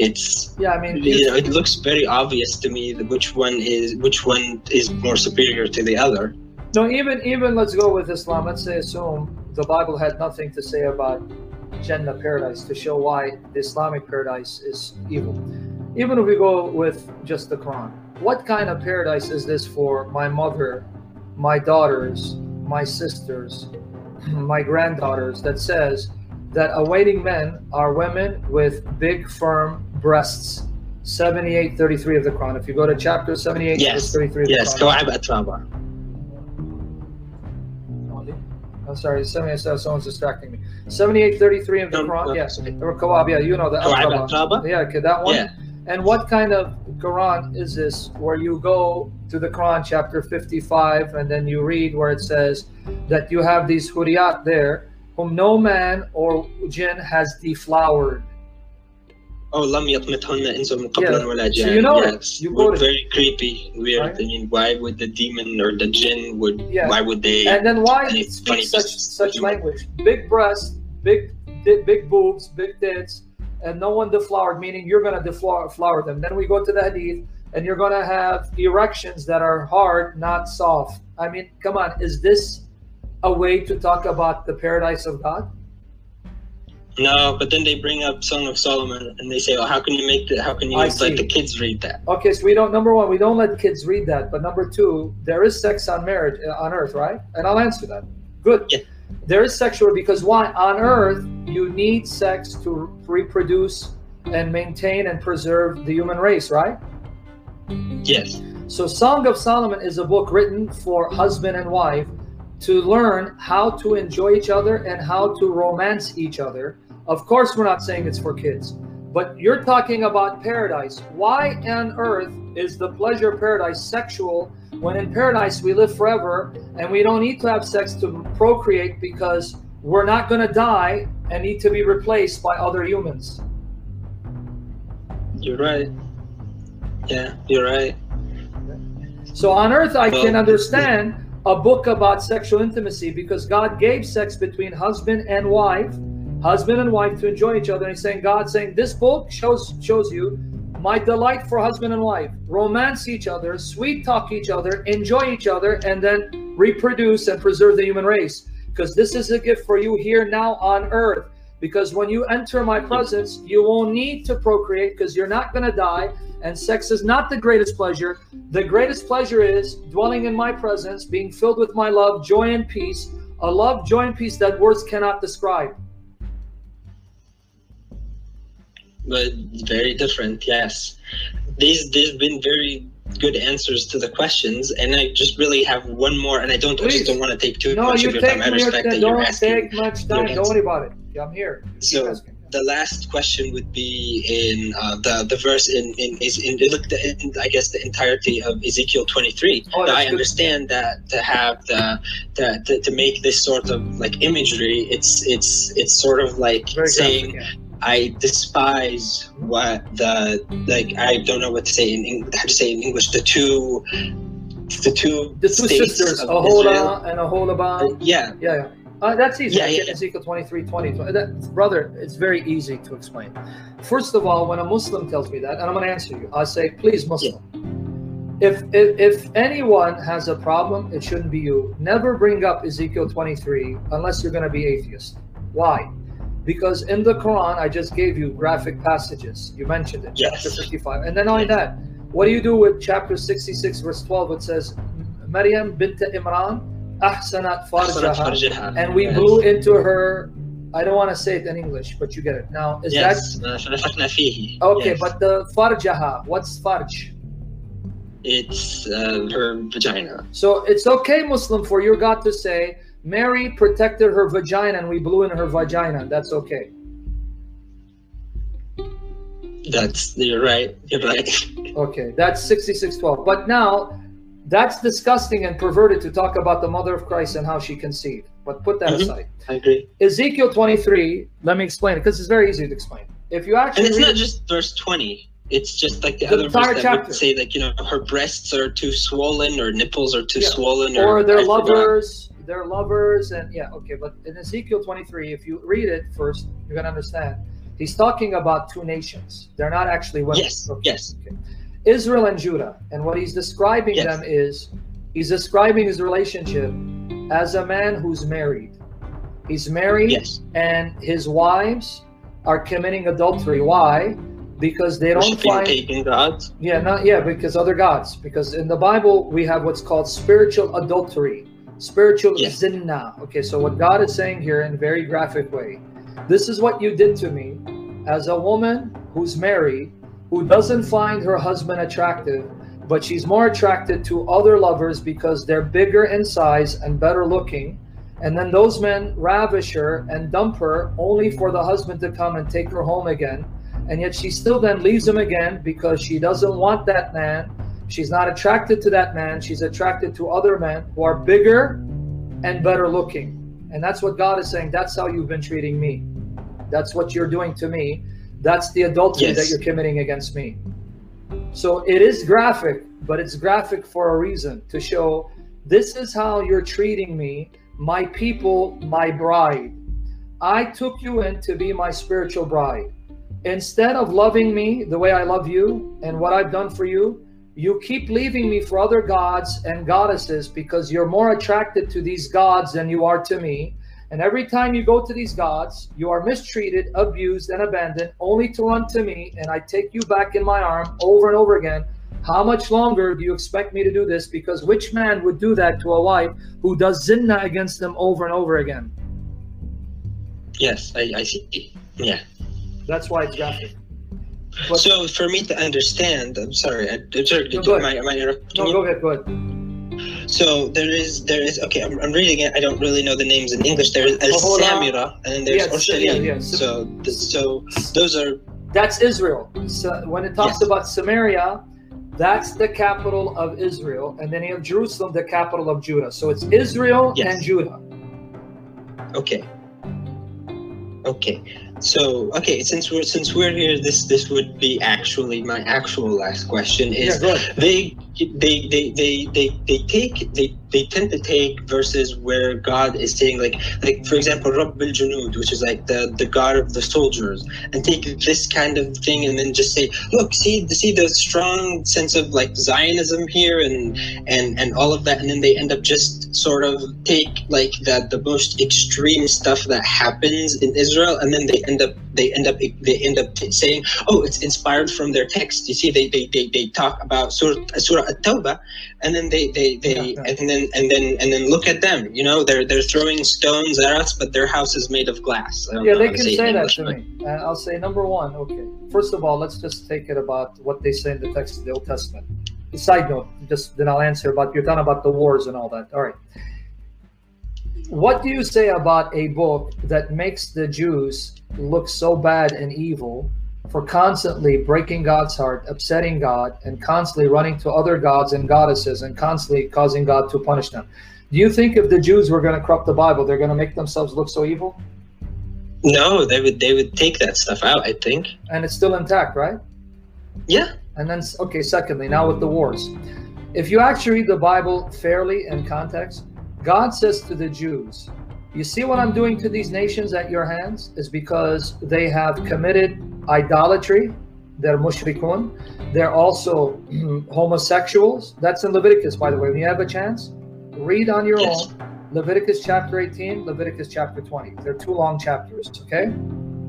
it's Yeah, I mean, you know it looks very obvious to me which one is which one is more superior to the other. no, even even let's go with Islam. Let's say assume the Bible had nothing to say about Jannah paradise to show why the Islamic paradise is evil. Even if we go with just the Quran, what kind of paradise is this for my mother, my daughters, my sisters, my granddaughters that says that awaiting men are women with big, firm breasts. seventy-eight thirty-three of the Quran. If you go to chapter 78, yes. 33 yes. of yes. the Quran. I'm sorry, 78, someone's distracting me. 7833 of the Quran, yes. Or Kawab, yeah, you know the Kawab Yeah, okay, that one. Yeah. And what kind of Quran is this where you go to the Quran chapter 55 and then you read where it says that you have these huriyat there whom no man or jinn has deflowered Oh, لم يطمثهن إنس قبلا Yeah. ولا So جان. you know it. yes. You We're quoted it. very creepy, weird. Right? I mean, why would the demon or the jinn would? Yeah. Why would they? and then why Funny- speak funny such business. such language big breasts big di- big boobs big tits and no one deflowered meaning you're going to deflower flower them then we go to the hadith and you're going to have erections that are hard not soft i mean come on is this a way to talk about the paradise of god No, but then they bring up Song of Solomon and they say, "Oh, how can you make that? How can you I let see. the kids read that?" okay so we don't number one we don't let kids read that but number two there is sex on marriage uh, on earth right and i'll answer that good Yeah. there is sexual because why on earth you need sex to reproduce and maintain and preserve the human race right Yes. so song of solomon is a book written for husband and wife to learn how to enjoy each other and how to romance each other of course we're not saying it's for kids but you're talking about paradise why on earth is the pleasure of paradise sexual when in paradise we live forever and we don't need to have sex to procreate because we're not going to die and need to be replaced by other humans You're right. Yeah, you're right. So on earth, I Well, can understand a book about sexual intimacy because God gave sex between husband and wife, husband and wife to enjoy each other. And he's saying, God saying, this book shows shows you my delight for husband and wife, romance each other, sweet talk each other, enjoy each other, and then reproduce and preserve the human race. Because this is a gift for you here now on earth. Because when you enter my presence, you won't need to procreate because you're not going to die. And sex is not the greatest pleasure. The greatest pleasure is dwelling in my presence, being filled with my love, joy, and peace. A love, joy, and peace that words cannot describe. But very different. Yes. These there's been very good answers to the questions, and I just really have one more, and I don't. I Please. just don't want to take too No, much of your time. I respect that you're asking. don't take much time. Don't worry about it. I'm here. So, the last question would be in uh, the the verse in in is in, look the in, I guess the entirety of Ezekiel 23. Oh, I good. understand that to have the, the, the to make this sort of like imagery, it's it's it's sort of like Very saying yeah. I despise what the like I don't know what to say in Eng- how to say in English the two the two The two sisters, of Ahola and Aholabah. Uh, yeah, Yeah, yeah. Uh, that's easy. Yeah, yeah, yeah. Ezekiel 23, 20. That, brother, it's very easy to explain. First of all, when a Muslim tells me that, and I'm going to answer you, I say, please, Muslim. If, if if anyone has a problem, it shouldn't be you. Never bring up Ezekiel 23 unless you're going to be atheist. Why? Because in the Quran, I just gave you graphic passages. You mentioned it, Yes. chapter 55. And then on that, what do you do with chapter 66, verse 12? It says, Maryam bint Imran Ahsanat Farjaha. And we blew into her. I don't want to say it in English, but you get it. Now, is yes. that. Uh, okay, yes. but the Farjaha, what's Farj? It's uh, her vagina. So it's okay, Muslim, for your God to say, Mary protected her vagina and we blew in her vagina. That's okay. That's, you're right. You're right. Okay, that's 6612. But now, that's disgusting and perverted to talk about the mother of christ and how she conceived but put that Mhm. aside I agree. ezekiel 23 let me explain it because it's very easy to explain if you actually And it's not just verse twenty. It's just like the, The other verse that chapter. would say like you know her breasts are too swollen or nipples are too Yeah. swollen or or, they're I forgot. lovers they're lovers and yeah okay but in ezekiel 23 if you read it first you're going to understand He's talking about two nations. They're not actually women. Yes. Okay. Yes. Israel and Judah. And what he's describing Yes. them is he's describing his relationship as a man who's married. He's married Yes. and his wives are committing adultery. Why? Because they don't find pagan gods. yeah, not yeah, because other gods. Because in the Bible we have what's called spiritual adultery, spiritual Yes. zinna. Okay, so what God is saying here in a very graphic way, this is what you did to me as a woman who's married, who doesn't find her husband attractive, but she's more attracted to other lovers because they're bigger in size and better looking. And then those men ravish her and dump her only for the husband to come and take her home again and yet she still then leaves him again because she doesn't want that man. She's not attracted to that man. She's attracted to other men who are bigger and better looking. And that's what God is saying. That's how you've been treating me. That's what you're doing to me. That's the adultery Yes. that you're committing against me. So it is graphic, but it's graphic for a reason to show this is how you're treating me, my people, my bride. I took you in to be my spiritual bride instead of loving me the way I love you and what I've done for you, you keep leaving me for other gods and goddesses because you're more attracted to these gods than you are to me. And every time you go to these gods, you are mistreated, abused, and abandoned, only to run to me, and I take you back in my arm over and over again. How much longer do you expect me to do this? Because which man would do that to a wife who does zinna against them over and over again? Yes, I, I see. Yeah. That's why it's graphic. But- So for me to understand, I'm sorry, I, I'm sorry, No, did go you, am, I, am I No, go ahead, go ahead. So there is, there is. Okay, I'm, I'm reading it. I don't really know the names in English. There's El Samira, and then there's Yeah, Orshalim. yeah, yeah. So, so those are That's Israel. So when it talks Yes. about Samaria, that's the capital of Israel, and then you have Jerusalem, the capital of Judah. So it's Israel Yes. and Judah. okay. Okay. So okay, since we're since we're here, this this would be actually my actual last question is ahead. they they they they they they take they they tend to take verses where God is saying like like for example Rabb al Junud which is like the the God of the soldiers and take this kind of thing and then just say look see see the strong sense of like Zionism here and and and all of that and then they end up just sort of take like the the most extreme stuff that happens in Israel and then they end up they end up they end up saying oh it's inspired from their text you see they they they, they talk about surah surah at-tawbah and then they they, they Yeah. and then and then and then look at them you know they're they're throwing stones at us but their house is made of glass Yeah, they can say that English, to but- me. And I'll say number one, okay. First of all, let's just take it about what they say in the text of the Old Testament. Side note, just then I'll answer about you're talking about the wars and all that. All right. What do you say about a book that makes the Jews look so bad and evil for constantly breaking God's heart, upsetting God, and constantly running to other gods and goddesses and constantly causing God to punish them? Do you think if the Jews were going to corrupt the Bible, they're going to make themselves look so evil? no they would they would take that stuff out i think and it's still intact, right? yeah And then, okay, secondly, now with the wars. If you actually read the Bible fairly in context, God says to the Jews, You see what I'm doing to these nations at your hands is because they have committed idolatry. They're mushrikun. They're also homosexuals. That's in Leviticus, by the way. When you have a chance, read on your Yes. own Leviticus chapter 18, Leviticus chapter 20. They're two long chapters, okay?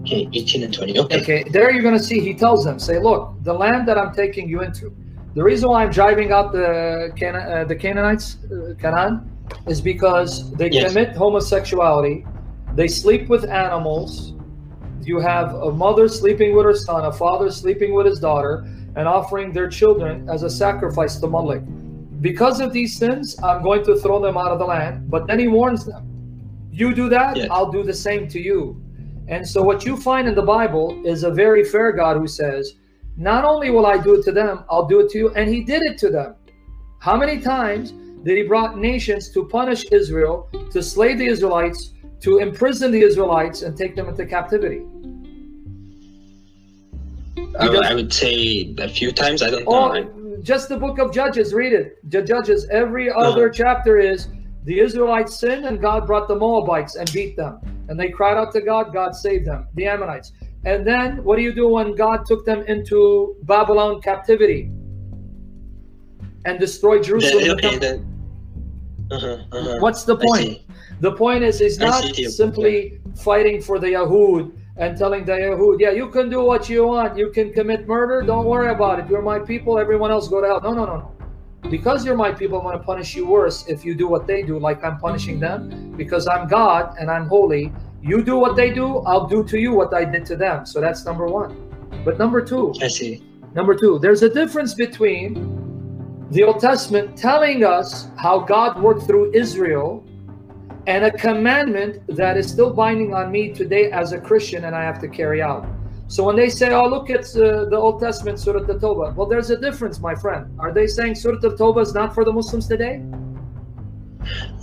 okay 18 and 20 okay Okay, there you're going to see he tells them, say, look, the land that I'm taking you into, the reason why I'm driving out the Cana- uh, the Canaanites, uh, Canaan, is because they Yes. commit homosexuality, they sleep with animals. You have a mother sleeping with her son, a father sleeping with his daughter, and offering their children as a sacrifice to Molech. Because of these sins, I'm going to throw them out of the land. But then he warns them, you do that, Yes. I'll do the same to you. And so, what you find in the Bible is a very fair God who says, Not only will I do it to them, I'll do it to you. And He did it to them. How many times did He brought nations to punish Israel, to slay the Israelites, to imprison the Israelites, and take them into captivity? I, would say a few times i don't know Oh, just the book of Judges, read it. The Judges, every uh-huh. other chapter is the Israelites sinned and God brought the Moabites and beat them. And they cried out to God, God saved them. The Ammonites. And then what do you do when God took them into Babylon captivity and destroyed Jerusalem? The- okay, the- uh-huh, uh-huh. What's the point? The point is, he's not simply fighting for the Yahud and telling the Yahud, yeah, you can do what you want. You can commit murder. Don't worry about it. You're my people. Everyone else go to hell. No, no, no, no. Because you're my people, I'm going to punish you worse if you do what they do, like I'm punishing them. Because I'm God and I'm holy. You do what they do, I'll do to you what I did to them. So that's number one. But number two, I see. Number two, there's a difference between the Old Testament telling us how God worked through Israel and a commandment that is still binding on me today as a Christian and I have to carry out. So when they say, oh, look at uh, the Old Testament, Surah Al-Tawbah, well, there's a difference, my friend. Are they saying Surah Al-Tawbah is not for the Muslims today?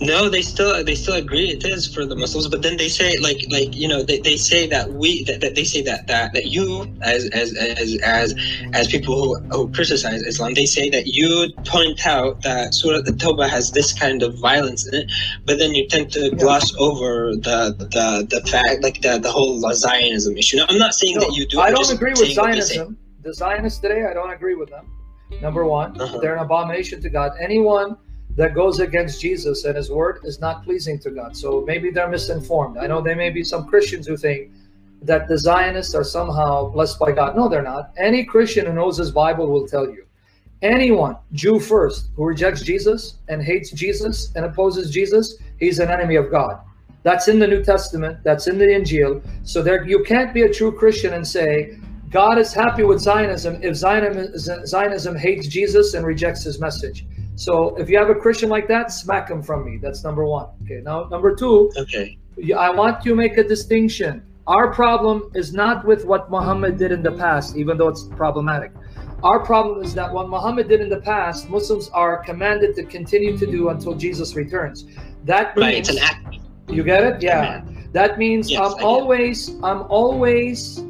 No, they still they still agree it is for the Muslims, but then they say like like you know they, they say that we that, that they say that, that that you as as as as as people who, who criticize Islam they say that you point out that Surah At-Tawbah has this kind of violence in it, but then you tend to gloss over the the the fact like the the whole Zionism issue. Now, I'm not saying No, that you do. I don't agree with saying what they say. Zionism. The Zionists today, I don't agree with them. Number one, Uh-huh. they're an abomination to God. Anyone that goes against Jesus and his word is not pleasing to God. So maybe they're misinformed. I know there may be some Christians who think that the Zionists are somehow blessed by God. No, they're not. Any Christian who knows his Bible will tell you. Anyone, Jew first, who rejects Jesus and hates Jesus and opposes Jesus, he's an enemy of God. That's in the New Testament. That's in the Injil. So there, you can't be a true Christian and say God is happy with Zionism if Zionism, Zionism hates Jesus and rejects his message. So if you have a Christian like that, smack him from me. That's number one. Okay. Now, number two, Okay. I want to make a distinction. Our problem is not with what Muhammad did in the past, even though it's problematic. Our problem is that what Muhammad did in the past, Muslims are commanded to continue to do until Jesus returns. That Right. means It's an act. you get it? Yeah. That means Yes, I'm always I'm always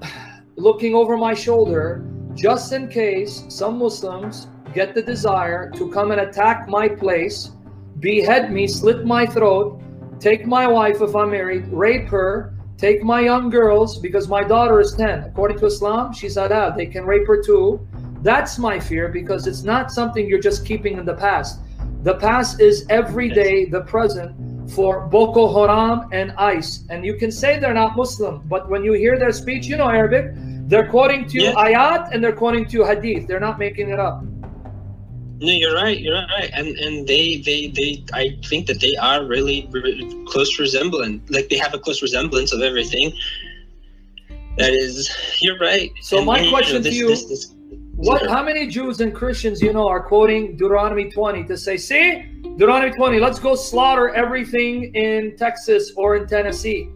looking over my shoulder just in case some Muslims get the desire to come and attack my place, behead me, slit my throat, take my wife if I'm married, rape her, take my young girls because my daughter is 10. According to Islam, she's halal. They can rape her too. That's my fear because it's not something you're just keeping in the past. The past is every day the present for Boko Haram and ISIS. And you can say they're not Muslim, but when you hear their speech, you know Arabic, they're quoting to you Yes. ayat and they're quoting to you hadith. They're not making it up. No, you're right. You're right, and and they they they I think that they are really, really close resemblance. Like they have a close resemblance of everything. That is, you're right. So my you question to this, you- this, this, What? How many Jews and Christians you know are quoting Deuteronomy 20 to say, "See, Deuteronomy 20, let's go slaughter everything in Texas or in Tennessee."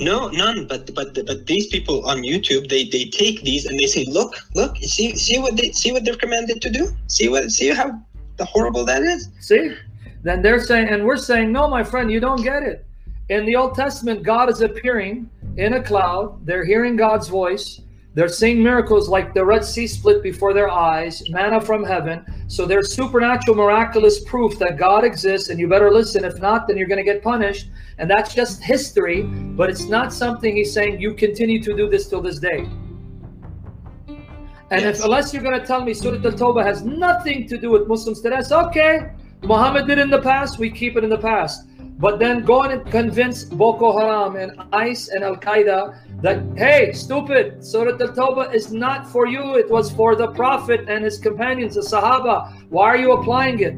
No, none. But but but these people on YouTube, they they take these and they say, look, look, see see what they see what they're commanded to do. See what see how the horrible that is. See? Then they're saying, and we're saying, no, my friend, you don't get it. In the Old Testament, God is appearing in a cloud. They're hearing God's voice. They're seeing miracles like the Red Sea split before their eyes, manna from heaven. So there's supernatural, miraculous proof that God exists, and you better listen. If not, then you're going to get punished. And that's just history, but it's not something he's saying you continue to do this till this day. And Yes. if unless you're going to tell me Surah Al-Tawbah has nothing to do with Muslims today, it's okay. Muhammad did in the past, we keep it in the past. But then go and convince Boko Haram and ISIS and Al Qaeda that, hey, stupid, Surah Al Tawbah is not for you, it was for the Prophet and his companions, the Sahaba. Why are you applying it?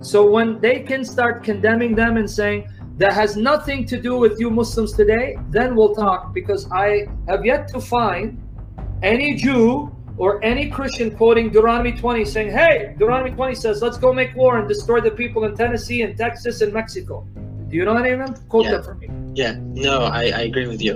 So when they can start condemning them and saying, that has nothing to do with you Muslims today, then we'll talk because I have yet to find any Jew or any Christian quoting Deuteronomy 20 saying, hey, Deuteronomy 20 says, let's go make war and destroy the people in Tennessee and Texas and Mexico. Do you know any of them? Quote Yeah. that for me. Yeah. No, I I agree with you.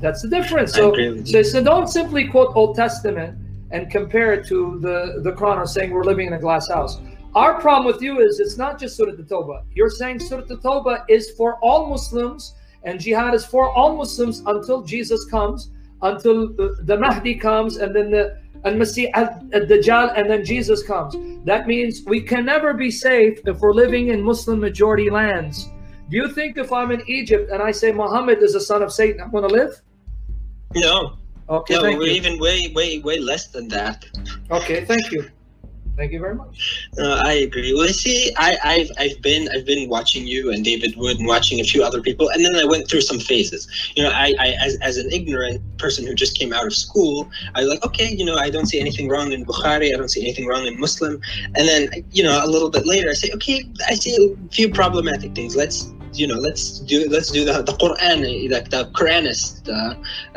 That's the difference. I So, agree with so, so don't simply quote Old Testament and compare it to the, the Quran or saying we're living in a glass house. Our problem with you is it's not just Surah At-Tawbah. You're saying Surah At-Tawbah is for all Muslims and jihad is for all Muslims until Jesus comes, until the, the Mahdi comes, and then the Al-Masih Al-Dajjal, uh, uh, and then Jesus comes. That means we can never be safe if we're living in Muslim majority lands. Do you think if I'm in Egypt and I say Muhammad is the son of Satan, I'm going to live? No, Okay, no, thank we're you. even way, way, way less than that. Okay, thank you. Thank you very much. Uh, I agree. Well, see, I, I've, I've been, I've been watching you and David Wood and watching a few other people, and then I went through some phases. You know, I, I as, as an ignorant person who just came out of school, I was like, okay, you know, I don't see anything wrong in Bukhari, I don't see anything wrong in Muslim, and then, you know, a little bit later, I say, okay, I see a few problematic things. Let's, you know, let's do, let's do the, the Quran, like the Quranist uh,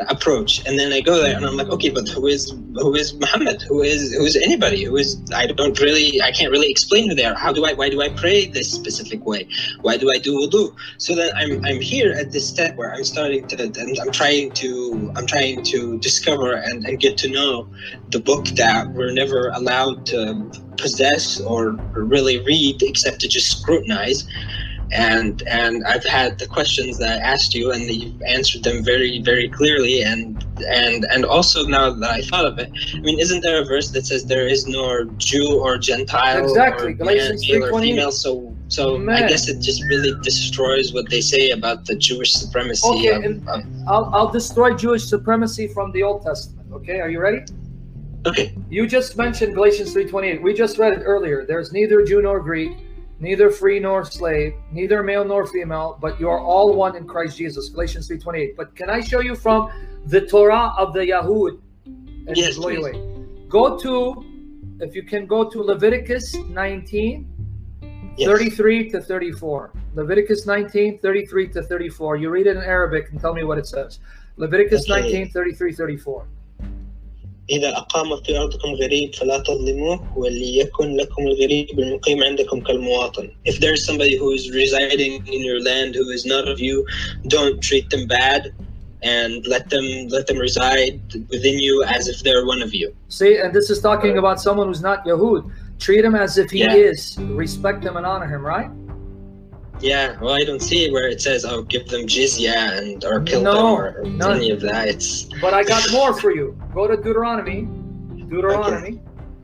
approach, and then I go there and I'm like, okay, but who is, who is Muhammad? Who is, who is anybody? Who is? I don't really, I can't really explain who they are. How do I, why do I pray this specific way? Why do I do wudu? So then I'm, I'm here at this step where I'm starting to, and I'm trying to, I'm trying to discover and, and get to know the book that we're never allowed to possess or really read except to just scrutinize and and I've had the questions that I asked you, and you've answered them very very clearly. And and and also now that I thought of it, I mean, isn't there a verse that says there is nor Jew or Gentile, Exactly, or Galatians male or female? So so I guess it just really destroys what they say about the Jewish supremacy. Okay, of, and- of- I'll, I'll destroy Jewish supremacy from the Old Testament. Okay, are you ready? okay, You just mentioned Galatians 3:28. We just read it earlier. There's neither Jew nor Greek, neither free nor slave, neither male nor female, but you are all one in Christ Jesus. Galatians 3:28. But can I show you from the Torah of the Yahud? And Yes, please. Go to, if you can go to Leviticus 19, yes. 33 to 34. Leviticus 19, 33 to 34. You read it in Arabic and tell me what it says. Leviticus Okay. 19, 33, 34. إذا أقام في أرضكم غريب فلا تظلموه وليكن لكم الغريب المقيم عندكم كالمواطن. If there's somebody who is residing in your land who is not of you, don't treat them bad and let them let them reside within you as if they're one of you. See, and this is talking about someone who's not Yahud. Treat him as if he Yeah. is. Respect him and honor him, right? Yeah, well, I don't see where it says, "Oh, give them jizya and or kill No, them" or, or none. any of that. It's But I got more for you. Go to Deuteronomy, Deuteronomy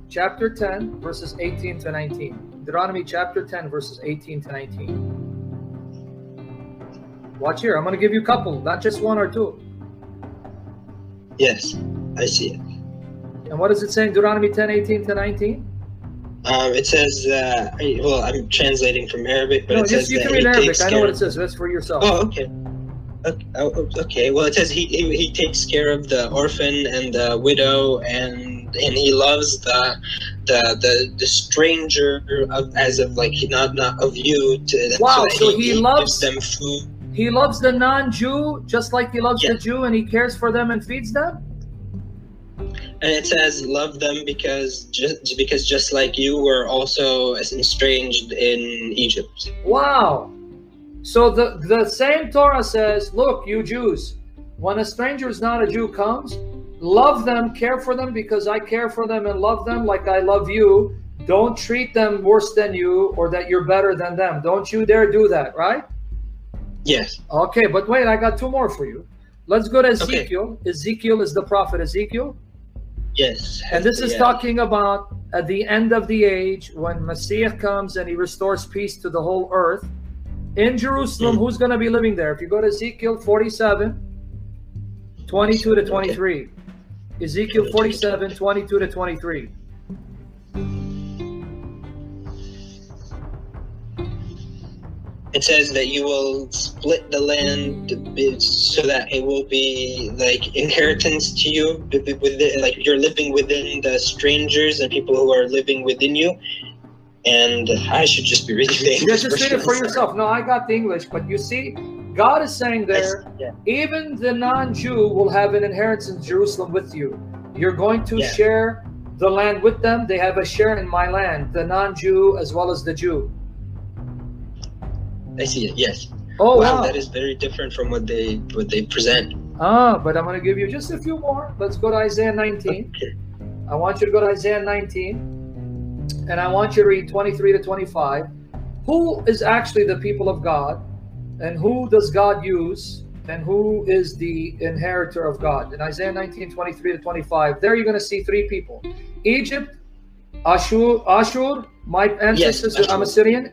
chapter 10, verses 18 to 19. Deuteronomy chapter 10, verses 18 to 19. Watch here. I'm going to give you a couple, not just one or two. yes, I see it. And what does it say in Deuteronomy 10, 18 to 19? Um, it says, uh, well, I'm translating from Arabic, but no, it says you that can he read Arabic. I know what it says. That's for yourself. Oh, okay. Okay, oh, okay. Well, it says he, he he takes care of the orphan and the widow, and and he loves the the the, the stranger of, as of like not not of you. To, Wow, that so he loves- them food. He loves the non-Jew just like he loves Yeah. the Jew, and he cares for them and feeds them. And it says love them because just because just like you were also estranged in Egypt. Wow. So the the same Torah says, look, you Jews, when a stranger is not a Jew comes, love them, care for them because I care for them and love them like I love you. Don't treat them worse than you or that you're better than them. Don't you dare do that, right? Yes. Okay, but wait, I got two more for you. Let's go to Okay. Ezekiel. Ezekiel is the prophet Ezekiel. Yes. And this is Yeah. talking about at the end of the age when Messiah comes and he restores peace to the whole earth. In Jerusalem, Mm. who's going to be living there? If you go to Ezekiel 47, 22 to 23. Ezekiel 47, 22 to 23. It says that you will split the land so that it will be like inheritance to you. Within, like you're living within the strangers and people who are living within you. And I should just be reading the English just read it for yourself. No, I got the English, but you see, God is saying there, Yeah. even the non-Jew will have an inheritance in Jerusalem with you. You're going to Yeah. share the land with them. They have a share in my land, the non-Jew as well as the Jew. I see it. Yes. Oh wow, wow! that is very different from what they what they present. Ah, but I'm going to give you just a few more. Let's go to Isaiah 19. Okay. I want you to go to Isaiah 19, and I want you to read 23 to 25. Who is actually the people of God, and who does God use, and who is the inheritor of God? In Isaiah 19, 23 to 25, there you're going to see three people Egypt, Ashur, Ashur My ancestors, Yes, I'm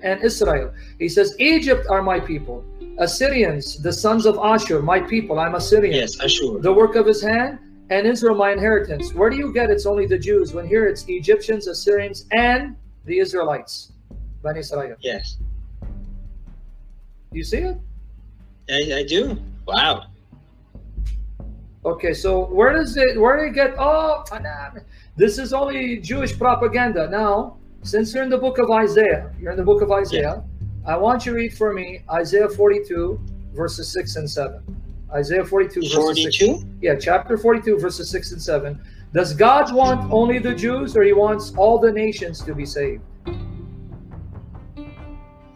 and Israel. He says, Egypt are my people. Assyrians, the sons of Ashur, my people. I'm Assyrian. Yes, Ashur. The work of his hand, and Israel, my inheritance. Where do you get it's only the Jews? When here it's Egyptians, Assyrians, and the Israelites. Bani Israel. Yes, You see it? I, I do. Wow. Okay, so where does it where do you get oh this is only Jewish propaganda. Now, since you're in the book of Isaiah, you're in the book of Isaiah, I want you to read for me Isaiah 42, verses 6 and 7. Isaiah 42, verses 6. Yeah, chapter 42, verses 6 and 7. Does God want only the Jews or he wants all the nations to be saved?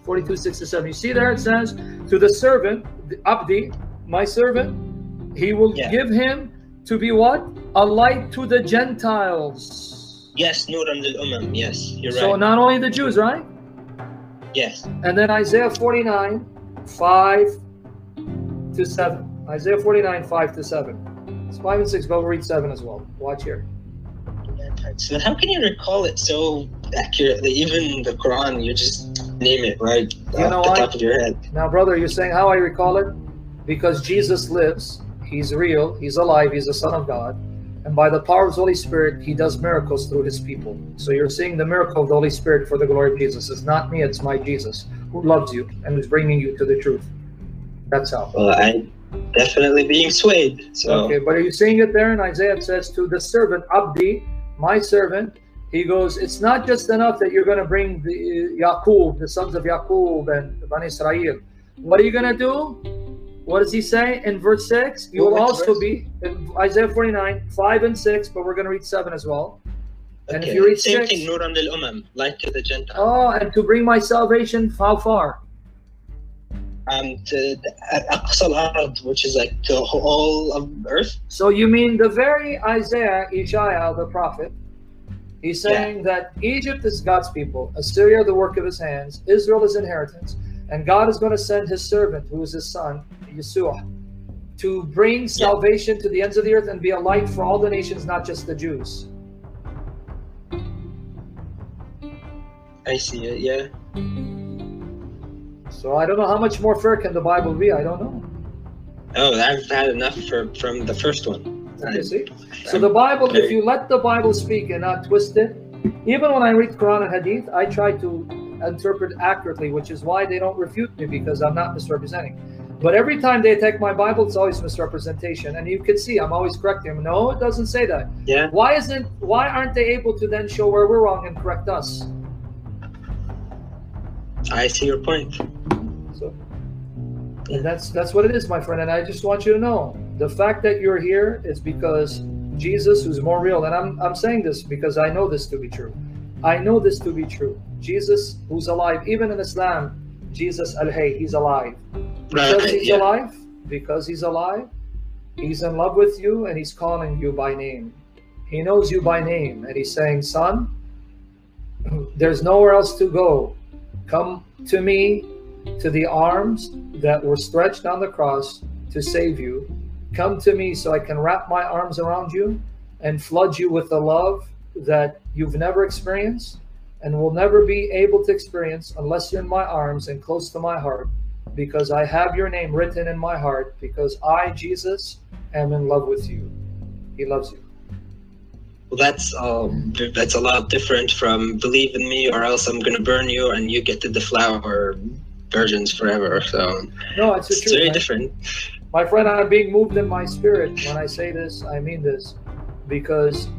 42, 6 to 7. You see there it says, To the servant, the Abdi, my servant, he will Yeah. give him to be what? A light to the Gentiles. Yes, Nuran lil Umam. Yes, you're So not only the Jews, right? yes. And then Isaiah 49, 5 to 7. Isaiah 49, 5 to 7. It's 5 and 6, but we'll read 7 as well. Watch here. So how can you recall it so accurately? Even the Quran, you just name it right You off know the top of your head. Now, brother, you're saying how I recall it? Because Jesus lives, he's real, he's alive, he's the Son of God. And by the power of the Holy Spirit, he does miracles through his people. So you're seeing the miracle of the Holy Spirit for the glory of Jesus. It's not me, it's my Jesus who loves you and is bringing you to the truth. That's how. Well, I definitely being swayed. So Okay, but are you seeing it there in Isaiah? It says to the servant, Abdi, my servant. He goes, it's not just enough that you're going to bring the Yaqub, the sons of Yaqub and Bani Israel. What are you going to do? What does he say in verse 6? You will also verse? be, in Isaiah 49, 5 and 6, but we're going to read 7 as well. And if you read Same 6, thing, Nuran lil Umam, light to the Gentiles. oh, and to bring my salvation, how far? Um, to the Aqsa al-Ard, which is like the whole of Earth. So you mean the very Isaiah, Isaiah, the prophet, he's saying that Egypt is God's people, Assyria the work of his hands, Israel his inheritance, and God is going to send his servant, who is his son, Yeshua, to bring salvation to the ends of the earth and be a light for all the nations, not just the Jews. I see it. Yeah. So I don't know how much more fair can the Bible be. I don't know. Oh, I've had enough for, from the first one. You see? So the Bible, if you let the Bible speak and not twist it, even when I read Quran and Hadith, I try to interpret accurately, which is why they don't refute me because I'm not misrepresenting. But every time they attack my Bible, it's always misrepresentation, and you can see I'm always correcting them. No, it doesn't say that. Yeah. Why isn't? Why aren't they able to then show where we're wrong and correct us? I see your point. So, and that's that's what it is, my friend. And I just want you to know the fact that you're here is because Jesus, who's more real, and I'm I'm saying this because I know this to be true. I know this to be true. Jesus, who's alive, even in Islam, Jesus Al Hay, he's alive. Because Right. he's Yeah. alive, because he's alive, he's in love with you and he's calling you by name. He knows you by name and he's saying, Son, there's nowhere else to go. Come to me, to the arms that were stretched on the cross to save you. Come to me so I can wrap my arms around you and flood you with the love that you've never experienced and will never be able to experience unless you're in my arms and close to my heart because I have your name written in my heart because I, Jesus, am in love with you. He loves you. Well, that's um, that's a lot different from believe in me or else I'm gonna burn you and you get to deflower virgins forever. So No, it's the it's truth. very man. different. My friend, I'm being moved in my spirit. When I say this, I mean this because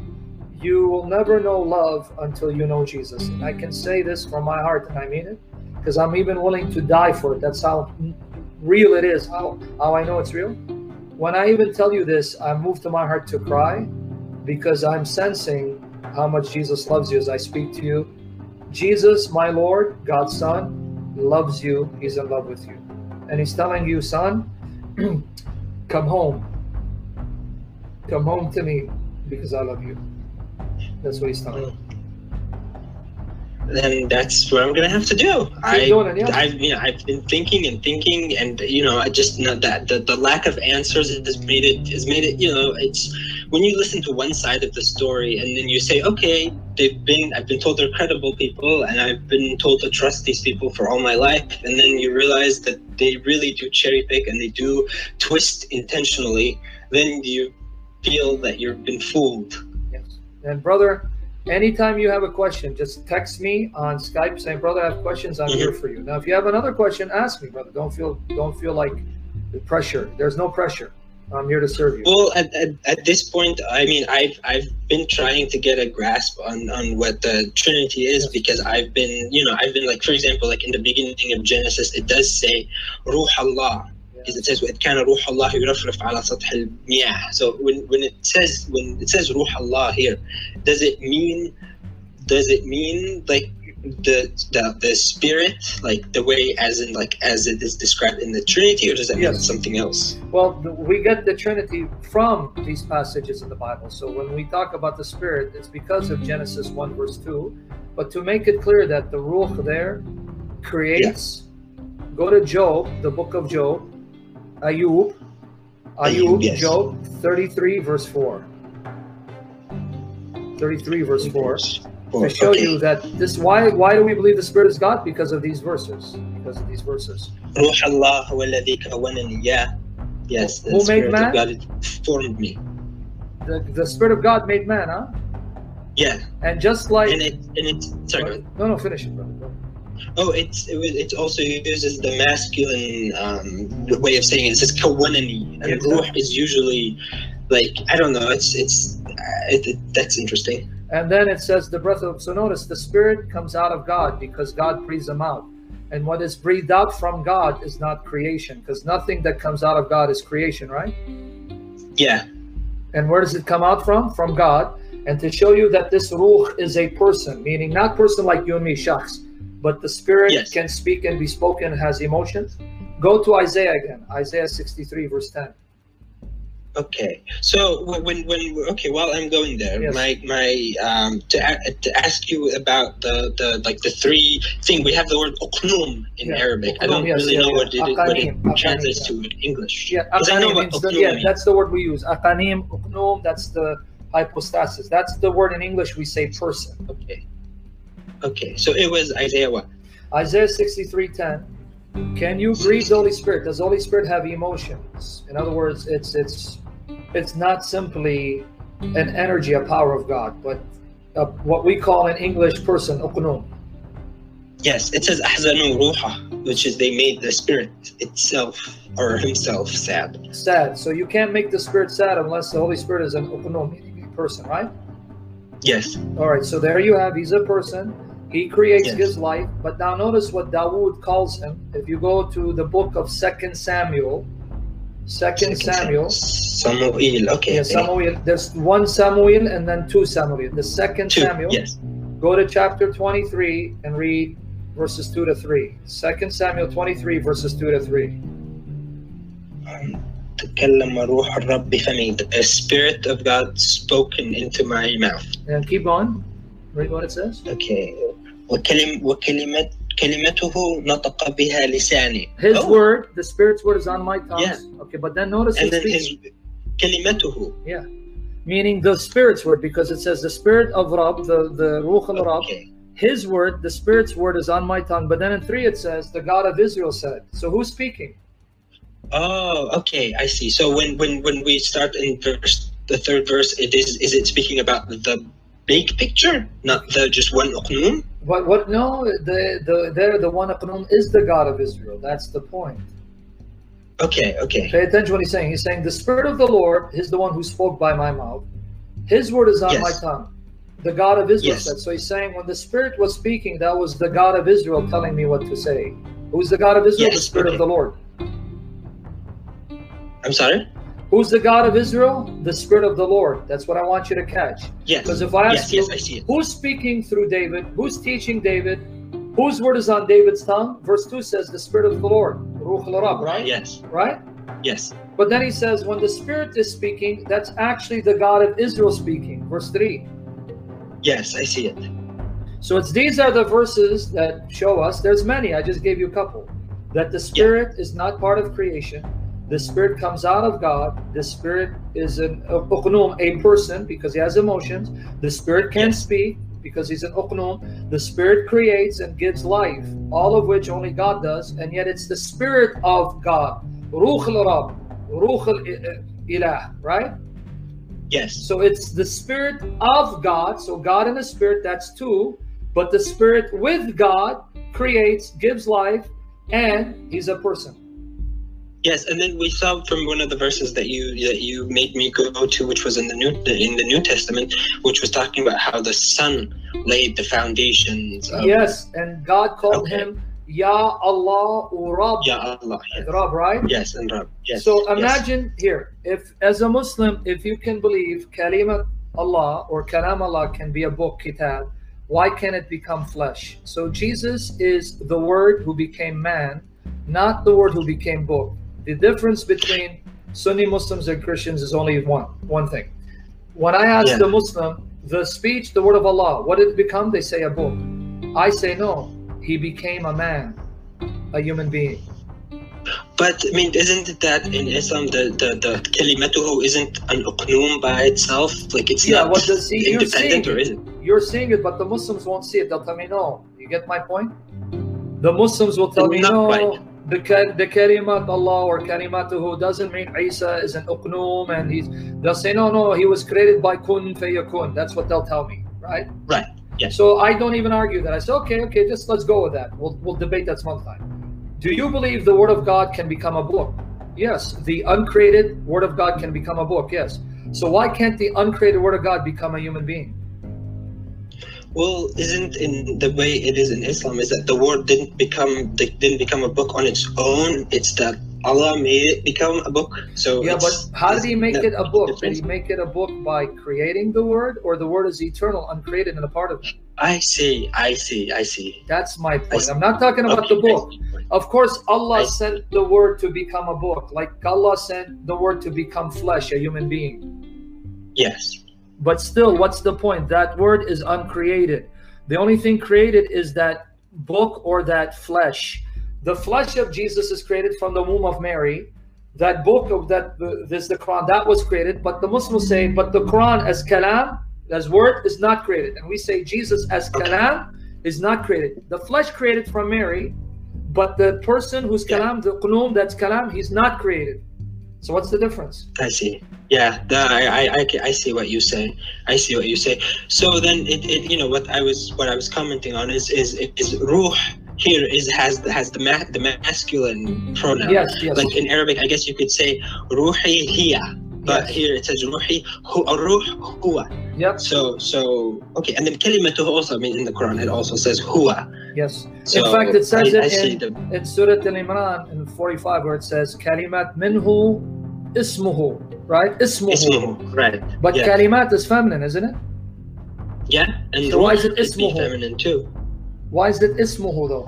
you will never know love until you know Jesus. And I can say this from my heart, and I mean it because I'm even willing to die for it. That's how real it is, how, how I know it's real. When I even tell you this, I move to my heart to cry because I'm sensing how much Jesus loves you as I speak to you. Jesus, my Lord, God's Son, loves you. He's in love with you. And He's telling you, son, come home. Come home to me because I love you. That's what he's telling you. Then that's what I'm gonna have to do. I, it, yeah. I've, you know, I've been thinking and thinking and you know I just know that the, the lack of answers has made it has made it you know it's when you listen to one side of the story and then you say, okay, they've been, I've been told they're credible people and I've been told to trust these people for all my life. And then you realize that they really do cherry pick and they do twist intentionally, then you feel that you've been fooled. Yes. And brother, anytime you have a question, just text me on Skype saying, "Brother, I have questions. I'm here mhm. for you." Now, if you have another question, ask me, brother. Don't feel don't feel like the pressure. There's no pressure. I'm here to serve you. Well, at, at, at this point, I mean, I've I've been trying to get a grasp on on what the Trinity is Yes. because I've been, you know, I've been like, for example, like in the beginning of Genesis, it does say Ruh Allah Because it says وَإِذْ كَانَ روح الله يرفرف على سطح المياه. So when, when it says when it says روح Allah here, does it mean does it mean like the the the spirit like the way as in like as it is described in the Trinity or does that mean Yes. something else? Well, the, we get the Trinity from these passages in the Bible. So when we talk about the Spirit, it's because of Genesis 1, verse 2. But to make it clear that the Ruach there creates, go to Job, the book of Job, Ayub, Ayub, yes. Job 33, verse 4. 33, verse 4. To show okay. you that this, why why do we believe the Spirit is God? Because of these verses. Because of these verses. Yes, the Who Spirit of God formed me. The, the Spirit of God made man, huh? Yeah. And just like. And it, and it sorry. No, no, finish it, brother. Oh, it's it was, it's also uses the masculine um, way of saying it. It says kawanani, and ruh is usually like I don't know. It's it's uh, it, it, that's interesting. And then it says the breath of so notice the spirit comes out of God because God breathes them out. And what is breathed out from God is not creation, because nothing that comes out of God is creation, right? Yeah. And where does it come out from? From God. And to show you that this ruh is a person, meaning not person like you and me, shaks but the spirit Yes. can speak and be spoken, has emotions. Go to Isaiah again, Isaiah 63, verse 10. Okay, so when when, okay, while I'm going there, Yes. my my um to a- to ask you about the the like the three thing we have the word uqnum in Yeah, Arabic. I don't yes, really yeah, know yeah. what it, what it translates to in English. Yeah, 'Cause I know akanim the, yeah, that's the word we use. Akanim, uknum, that's the hypostasis. That's the word in English we say person. Okay, okay. So it was Isaiah what? Isaiah 63:10. Can you grieve the Holy Spirit? Does the Holy Spirit have emotions? In other words, it's it's it's not simply an energy, a power of God, but uh, what we call in English person, uknum. Yes, it says ahzanu ruha, which is they made the spirit itself or himself sad. Sad. So you can't make the Spirit sad unless the Holy Spirit is an a person, right? Yes. All right, so there you have. He's a person. He creates Yes. his life. But now notice what Dawood calls him. If you go to the book of Second Samuel, Second Samuel, Samuel. Okay. yeah, Samuel. There's one Samuel and then two Samuel. The second Two. Samuel. Yes. Go to chapter 23 and read verses two to three. Second Samuel 23 verses two to three. تكلم روح الرب بفمي. The spirit of God spoken into my mouth. And keep going. Read what it says. Okay. وكلم وكلمة كلمته نطق بها لساني. His Oh, word, the Spirit's word, is on my tongue. Yeah. Okay, but then notice And he's then speaking. his كلمته. meaning the spirit's word because it says the spirit of Rab, the, the Ruach al Rab, Okay. his word, the spirit's word is on my tongue. But then in three it says the God of Israel said. So who's speaking? Oh, okay. I see. So when when when we start in verse the third verse, it is is it speaking about the big picture, not the just one uqnum? What what no, the the there the one Aqnum is the God of Israel. That's the point. Okay. Okay. Pay attention to what he's saying. He's saying the spirit of the Lord is the one who spoke by my mouth. His word is on Yes. my tongue. The God of Israel Yes. said. So he's saying when the spirit was speaking, that was the God of Israel telling me what to say. Who's the God of Israel? the spirit okay. of the Lord. I'm sorry. Who's the God of Israel? The Spirit of the Lord. That's what I want you to catch. Yes. Because if I ask Yes. you, Yes. I see it. who's speaking through David? Who's teaching David? Whose word is on David's tongue? Verse 2 says, the Spirit of the Lord. Ruch right? Yes. Right? Yes. But then he says, when the Spirit is speaking, that's actually the God of Israel speaking. Verse 3. Yes. I see it. So it's these are the verses that show us, there's many, I just gave you a couple, that the Spirit is not part of creation. The spirit comes out of God. The spirit is an uqnum, a person, because he has emotions. The spirit can speak because he's an uqnum. The spirit creates and gives life, all of which only God does, and yet it's the spirit of God. Ruh al-Rab, Ruh al-Ilah, eh, eh, right? Yes. So it's the spirit of God. So God and the spirit, that's two. But the spirit with God creates, gives life, and he's a person. Yes, and then we saw from one of the verses that you that you made me go to, which was in the new in the New Testament, which was talking about how the Son laid the foundations. Of, yes, and God called Okay. him Ya Allah or Rab. Ya Allah. Yes, Rab, right? yes and Rab. Yes. So yes. imagine here, if as a Muslim, if you can believe Kalimat Allah or Kalam Allah can be a book, kitab, why can't it become flesh? So Jesus is the word who became man, not the word who became book. The difference between Sunni Muslims and Christians is only one, one thing. When I ask Yeah. the Muslim, the speech, the word of Allah, what did it become? They say a book. I say no, he became a man, a human being. But I mean, isn't it that in Islam the the the kalimatuhu isn't an uqnum by itself? Like it's Yeah, not what does he- you're independent, or is it? You're seeing it, but the Muslims won't see it. They'll tell me no. You get my point? The Muslims will tell me Not no. The the kalimat Allah or kalimatuhu doesn't mean Isa is an uqnum and he's. They'll say no, no. He was created by kun fayakun. That's what they'll tell me, right? Right. Yes. So I don't even argue that. I say okay, okay, just let's go with that. We'll we'll debate that some time. Do you believe the Word of God can become a book? Yes. The uncreated Word of God can become a book. Yes. So why can't the uncreated Word of God become a human being? Well, isn't in the way it is in Islam is that the word didn't become didn't become a book on its own. It's that Allah made it become a book. So Yeah, but how did he make it a book? Did he make it a book by creating the word, or the word is eternal, uncreated, and a part of it? I see, I see, I see. That's my point. I'm not talking about the Okay, I book. Of course, Allah sent the word to become a book, like Allah sent the word to become flesh, a human being. Yes. But still, what's the point? That word is uncreated. The only thing created is that book or that flesh. The flesh of Jesus is created from the womb of Mary. That book of that this the Quran that was created, but the Muslims say, but the Quran as kalam, as word, is not created, and we say Jesus as kalam is not created. The flesh created from Mary, but the person who's kalam, the qunum that's kalam, he's not created. So what's the difference? I see. Yeah, the, I, I, I, I see what you say. I see what you say. So then, it, it you know what I was what I was commenting on is is is ruh here is has has the ma- the masculine pronoun. Yes, yes. Like in Arabic, I guess you could say ruhi hiya, but Yes. here it says ruhi hu ruh huwa. Yep. So so okay, and then kalimatuhu also. I mean, in the Quran, it also says huwa. Yes. So in fact, it says I, I it see in, the in Surah Al-Imran in 45 where it says kalimat minhu ismuhu, right? Ismuhu. ismuhu, right? But yeah. kalimat is feminine, isn't it? yeah, and So why is it ismuhu? feminine too. Why is it ismuhu though?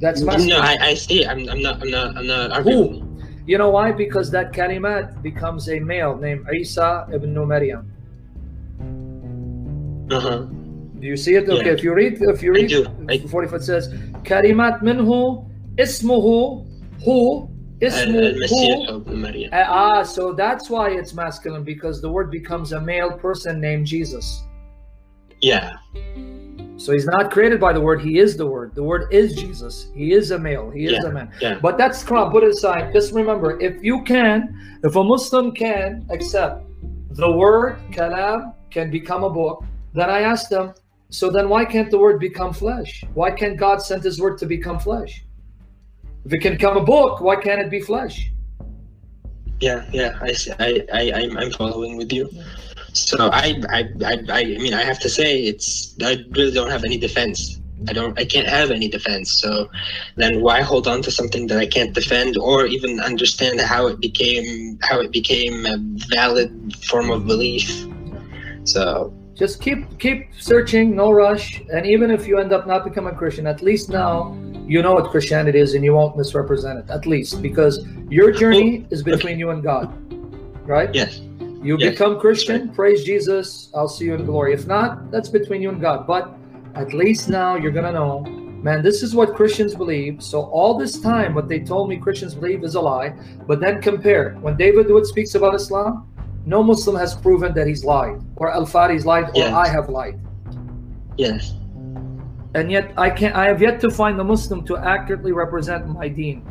That's masculine. No, I, I see. I'm, I'm not. I'm not. I'm not arguing. Who? You know why? Because that kalimat becomes a male named Isa ibn Maryam. Uh huh. Do you see it? Okay, Yeah. if you read, if you I read, do. I- 45 it says kalimat minhu ismuhu hu uh, ah, so that's why it's masculine because the word becomes a male person named Jesus. Yeah. So he's not created by the word, he is the word. The word is Jesus. He is a male, he is yeah, a man. Yeah. But that's crap, put it aside. Just remember if you can, if a Muslim can accept the word kalam can become a book, then I ask them, so then why can't the word become flesh? Why can't God send his word to become flesh? If it can become a book, why can't it be flesh? Yeah. Yeah. I. I. I. I'm, following with you. So I. I. I. I I mean, I have to say, it's. I really don't have any defense. I don't. I can't have any defense. So, then why hold on to something that I can't defend or even understand how it became how it became a valid form of belief? So just keep keep searching no rush and even if you end up not becoming a christian at least now you know what christianity is and you won't misrepresent it at least because your oh, journey is between you and god right yes. you yes, become christian praise jesus i'll see you in glory if not that's between you and god but at least now you're gonna know man, this is what Christians believe. So all this time, what they told me Christians believe is a lie. But then compare when David Wood speaks about Islam, no Muslim has proven that he's lied, or Al Fadi's lied, or I have lied. Yes. And yet I can't. I have yet to find a Muslim to accurately represent my deen.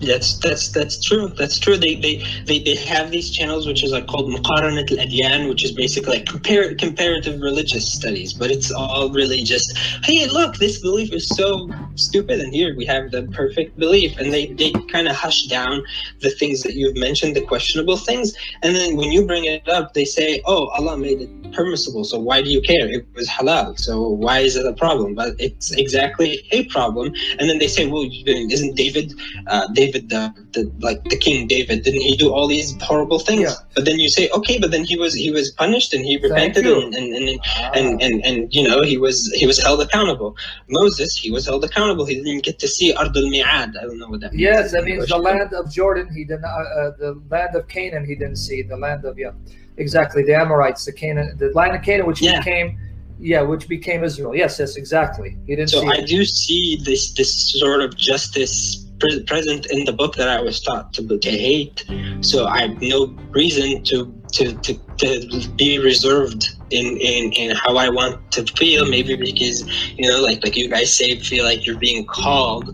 That's that's that's true. That's true. They they they, they have these channels which is like called Muqaranat al-Adyan, which is basically like compar- comparative religious studies, but it's all really just, hey, look, this belief is so stupid, and here we have the perfect belief, and they they kind of hush down the things that you've mentioned, the questionable things, and then when you bring it up, they say, oh, Allah made it permissible, so why do you care? It was halal, so why is it a problem? But it's exactly a problem, and then they say, well, isn't David uh, David, the, the like the King David, didn't he do all these horrible things? Yeah. But then you say, okay, but then he was he was punished and he repented and and, and and and and you know he was he was held accountable. Moses, he was held accountable. He didn't get to see Ard al Mi'ad. I don't know what that means. Yes, that means the land of Jordan. He did not. Uh, the land of Canaan. He didn't see the land of yeah, exactly the Amorites, the Canaan, the land of Canaan, which Yeah. became yeah, which became Israel. Yes, yes, exactly. He didn't So. I it. do see this this sort of justice pre- present in the book that I was taught to, to hate. So I have no reason to to, to, to be reserved in, in, in how I want to feel. Maybe because you know, like like you guys say, feel like you're being called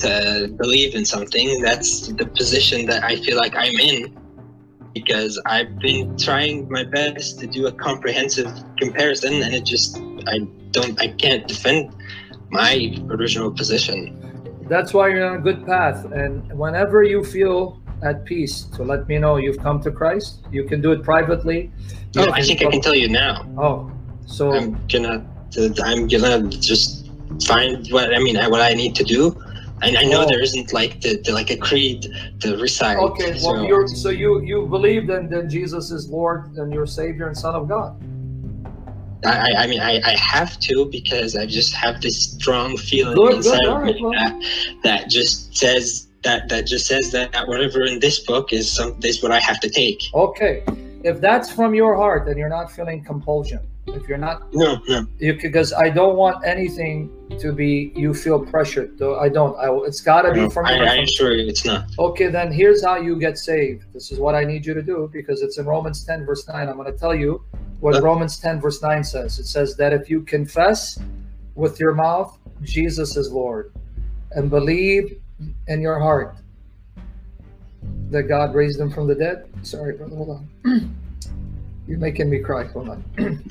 to believe in something. That's the position that I feel like I'm in. Because I've been trying my best to do a comprehensive comparison, and it just I don't I can't defend my original position. That's why you're on a good path. And whenever you feel at peace, to let me know you've come to Christ. You can do it privately. Oh, I think I can tell you now. Oh, so I'm gonna, I'm gonna just find what I mean, what I need to do. And I know Oh. there isn't like the, the like a creed to recite. okay. Well, so- you're so you you believe then that Jesus is Lord and your Savior and Son of God. I, I- I mean, I, I have to because I just have this strong feeling Good, good, inside right, me well. that, that just says that that just says that whatever in this book is some is what I have to take. Okay. If that's from your heart and you're not feeling compulsion, if you're not No, no. you because I don't want anything to be you feel pressured. Though I don't. I, it's got to be from I, your I assure you, it's not. Okay, then here's how you get saved. This is what I need you to do because it's in Romans 10, verse 9. I'm going to tell you what. Romans 10, verse 9 says. It says that if you confess with your mouth Jesus is Lord and believe in your heart that God raised him from the dead. Sorry, brother, hold on. You're making me cry. Hold on.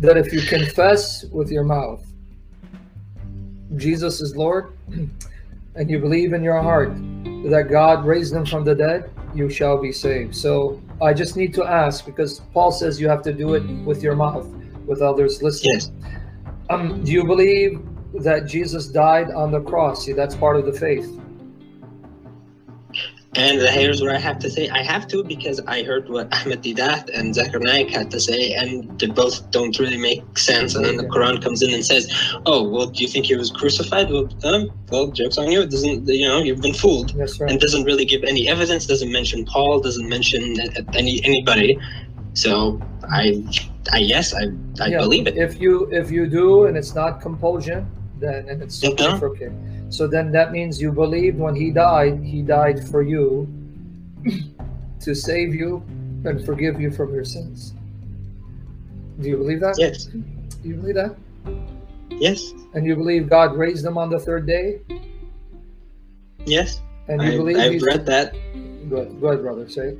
that if you confess with your mouth Jesus is Lord and you believe in your heart that God raised him from the dead, you shall be saved. So I just need to ask because Paul says you have to do it with your mouth, with others listening. Yes. Um, do you believe that Jesus died on the cross? See, that's part of the faith. And here's what I have to say. I have to because I heard what Ahmed Deedat and Zakir Naik had to say, and they both don't really make sense. And then the Quran comes in and says, "Oh, well, do you think he was crucified?" Well, um, well, jokes on you. It doesn't. You know, you've been fooled. That's And doesn't really give any evidence. Doesn't mention Paul. Doesn't mention any anybody. So I, I yes, I, I Yeah, believe it. If you if you do and it's not compulsion, then and it's Okay. So then that means you believed when he died, he died for you to save you and forgive you from your sins. Do you believe that? Yes, Do you believe that? yes, And you believe God raised him on the third day? yes. And you I, believe I've read that. Go ahead, go ahead, brother. Say it.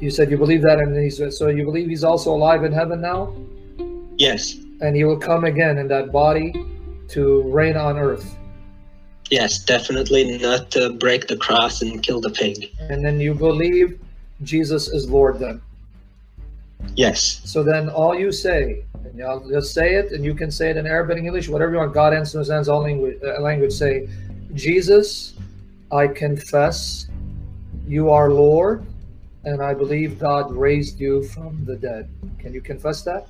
You said you believe that, and he's so you believe he's also alive in heaven now, Yes, and he will come again in that body to reign on earth. yes, definitely not to break the cross and kill the pig. And then you believe Jesus is Lord. Then, Yes. so then all you say, and y'all just say it, and you can say it in Arabic, and English, whatever you want. God answers hands all language. Uh, language say, Jesus, I confess, you are Lord, and I believe God raised you from the dead. Can you confess that?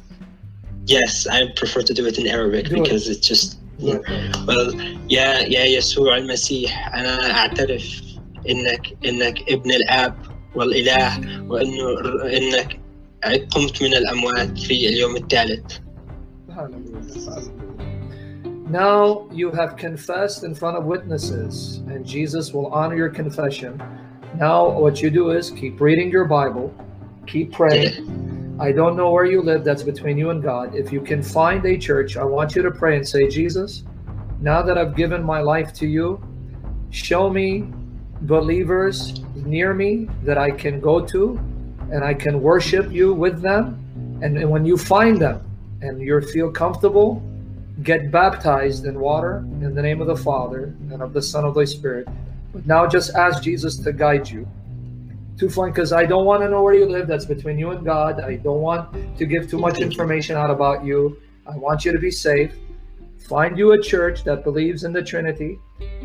Yes, I prefer to do it in Arabic Do it. because it's just Good. well يا يا يسوع المسيح أنا أعترف إنك إنك ابن الآب والإله وإنه إنك قمت من الأموات في اليوم الثالث Hallelujah. Hallelujah. Now you have confessed in front of witnesses, and Jesus will honor your confession. Now, what you do is keep reading your Bible, keep praying. I don't know where you live, that's between you and God. If you can find a church, I want you to pray and say, Jesus, now that I've given my life to you, show me believers near me that I can go to and I can worship you with them. And, and when you find them and you feel comfortable, get baptized in water in the name of the Father and of the Son of the Spirit. Now just ask Jesus to guide you. Too fun because I don't want to know where you live. That's between you and God. I don't want to give too much information out about you. I want you to be safe. Find you a church that believes in the Trinity.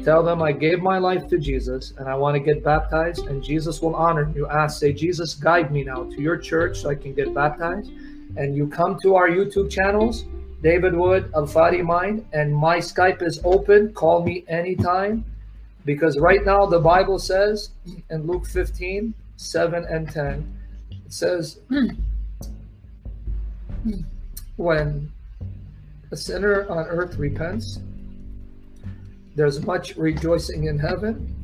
Tell them I gave my life to Jesus and I want to get baptized, and Jesus will honor you. Ask, say, Jesus, guide me now to your church so I can get baptized. And you come to our YouTube channels, David Wood, Al Fadi Mind, and my Skype is open. Call me anytime because right now the Bible says in Luke 15, 7 and 10, it says, when a sinner on earth repents, there's much rejoicing in heaven.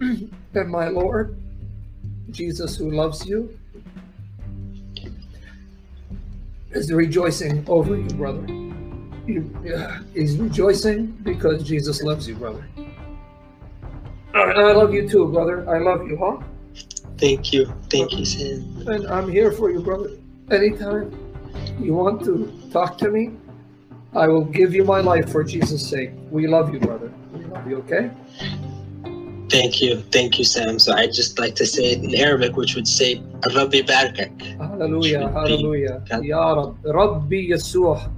and my Lord, Jesus, who loves you, is rejoicing over you, brother. He's rejoicing because Jesus loves you, brother. And I love you too, brother. I love you, huh? Thank you. Thank you, um, Sam. And I'm here for you, brother. Anytime you want to talk to me, I will give you my life for Jesus' sake. We love you, brother. We love you, okay? Thank you. Thank you, Sam. So I'd just like to say it in Arabic, which would say, Rabbi Barakak. Hallelujah, hallelujah. Ya Rab, Rabbi Yasuh.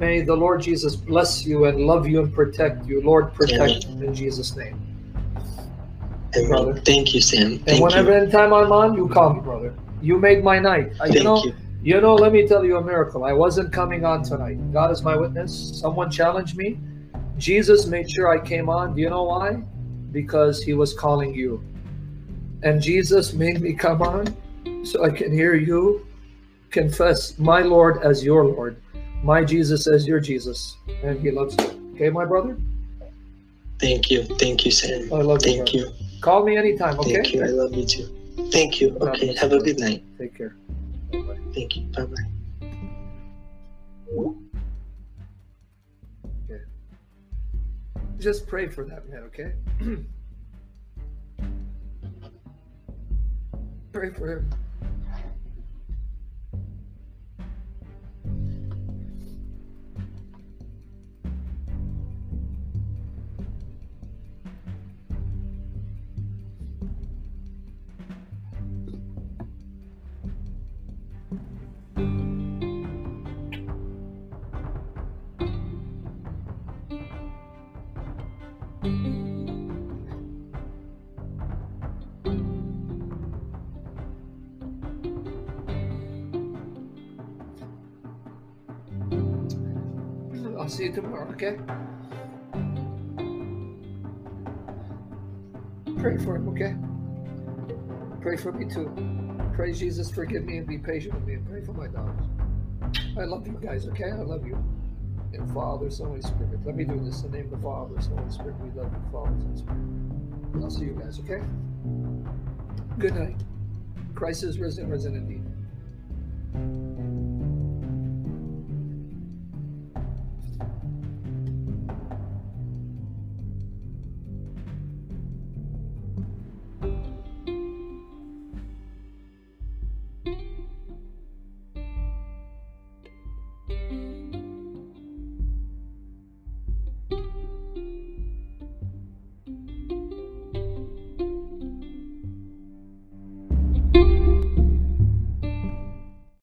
May the Lord Jesus bless you and love you and protect you. Lord, protect you in Jesus' name. Amen. Brother. Thank you, Sam. And Thank whenever you. anytime I'm on, you call me, brother. You made my night. Uh, you Thank know, you. you know, let me tell you a miracle. I wasn't coming on tonight. God is my witness. Someone challenged me. Jesus made sure I came on. Do you know why? Because he was calling you. And Jesus made me come on so I can hear you confess my Lord as your Lord, my Jesus as your Jesus. And he loves you. Okay, my brother? Thank you. Thank you, Sam. I love you. Thank you. Call me anytime, okay? Thank you. I love you too. Thank you. Okay. Have a good night. Take care. Bye-bye. Thank you. Bye bye. Okay. Just pray for that man, okay? pray for him. See you tomorrow, okay? Pray for him, okay? Pray for me too. Pray Jesus forgive me and be patient with me and pray for my daughters. I love you guys, okay? I love you. In Father, Son, Holy Spirit. Let me do this in the name of the Father, Son, Holy Spirit. We love you, Father, Son, Spirit. I'll see you guys, okay? Good night. Christ is risen, risen indeed.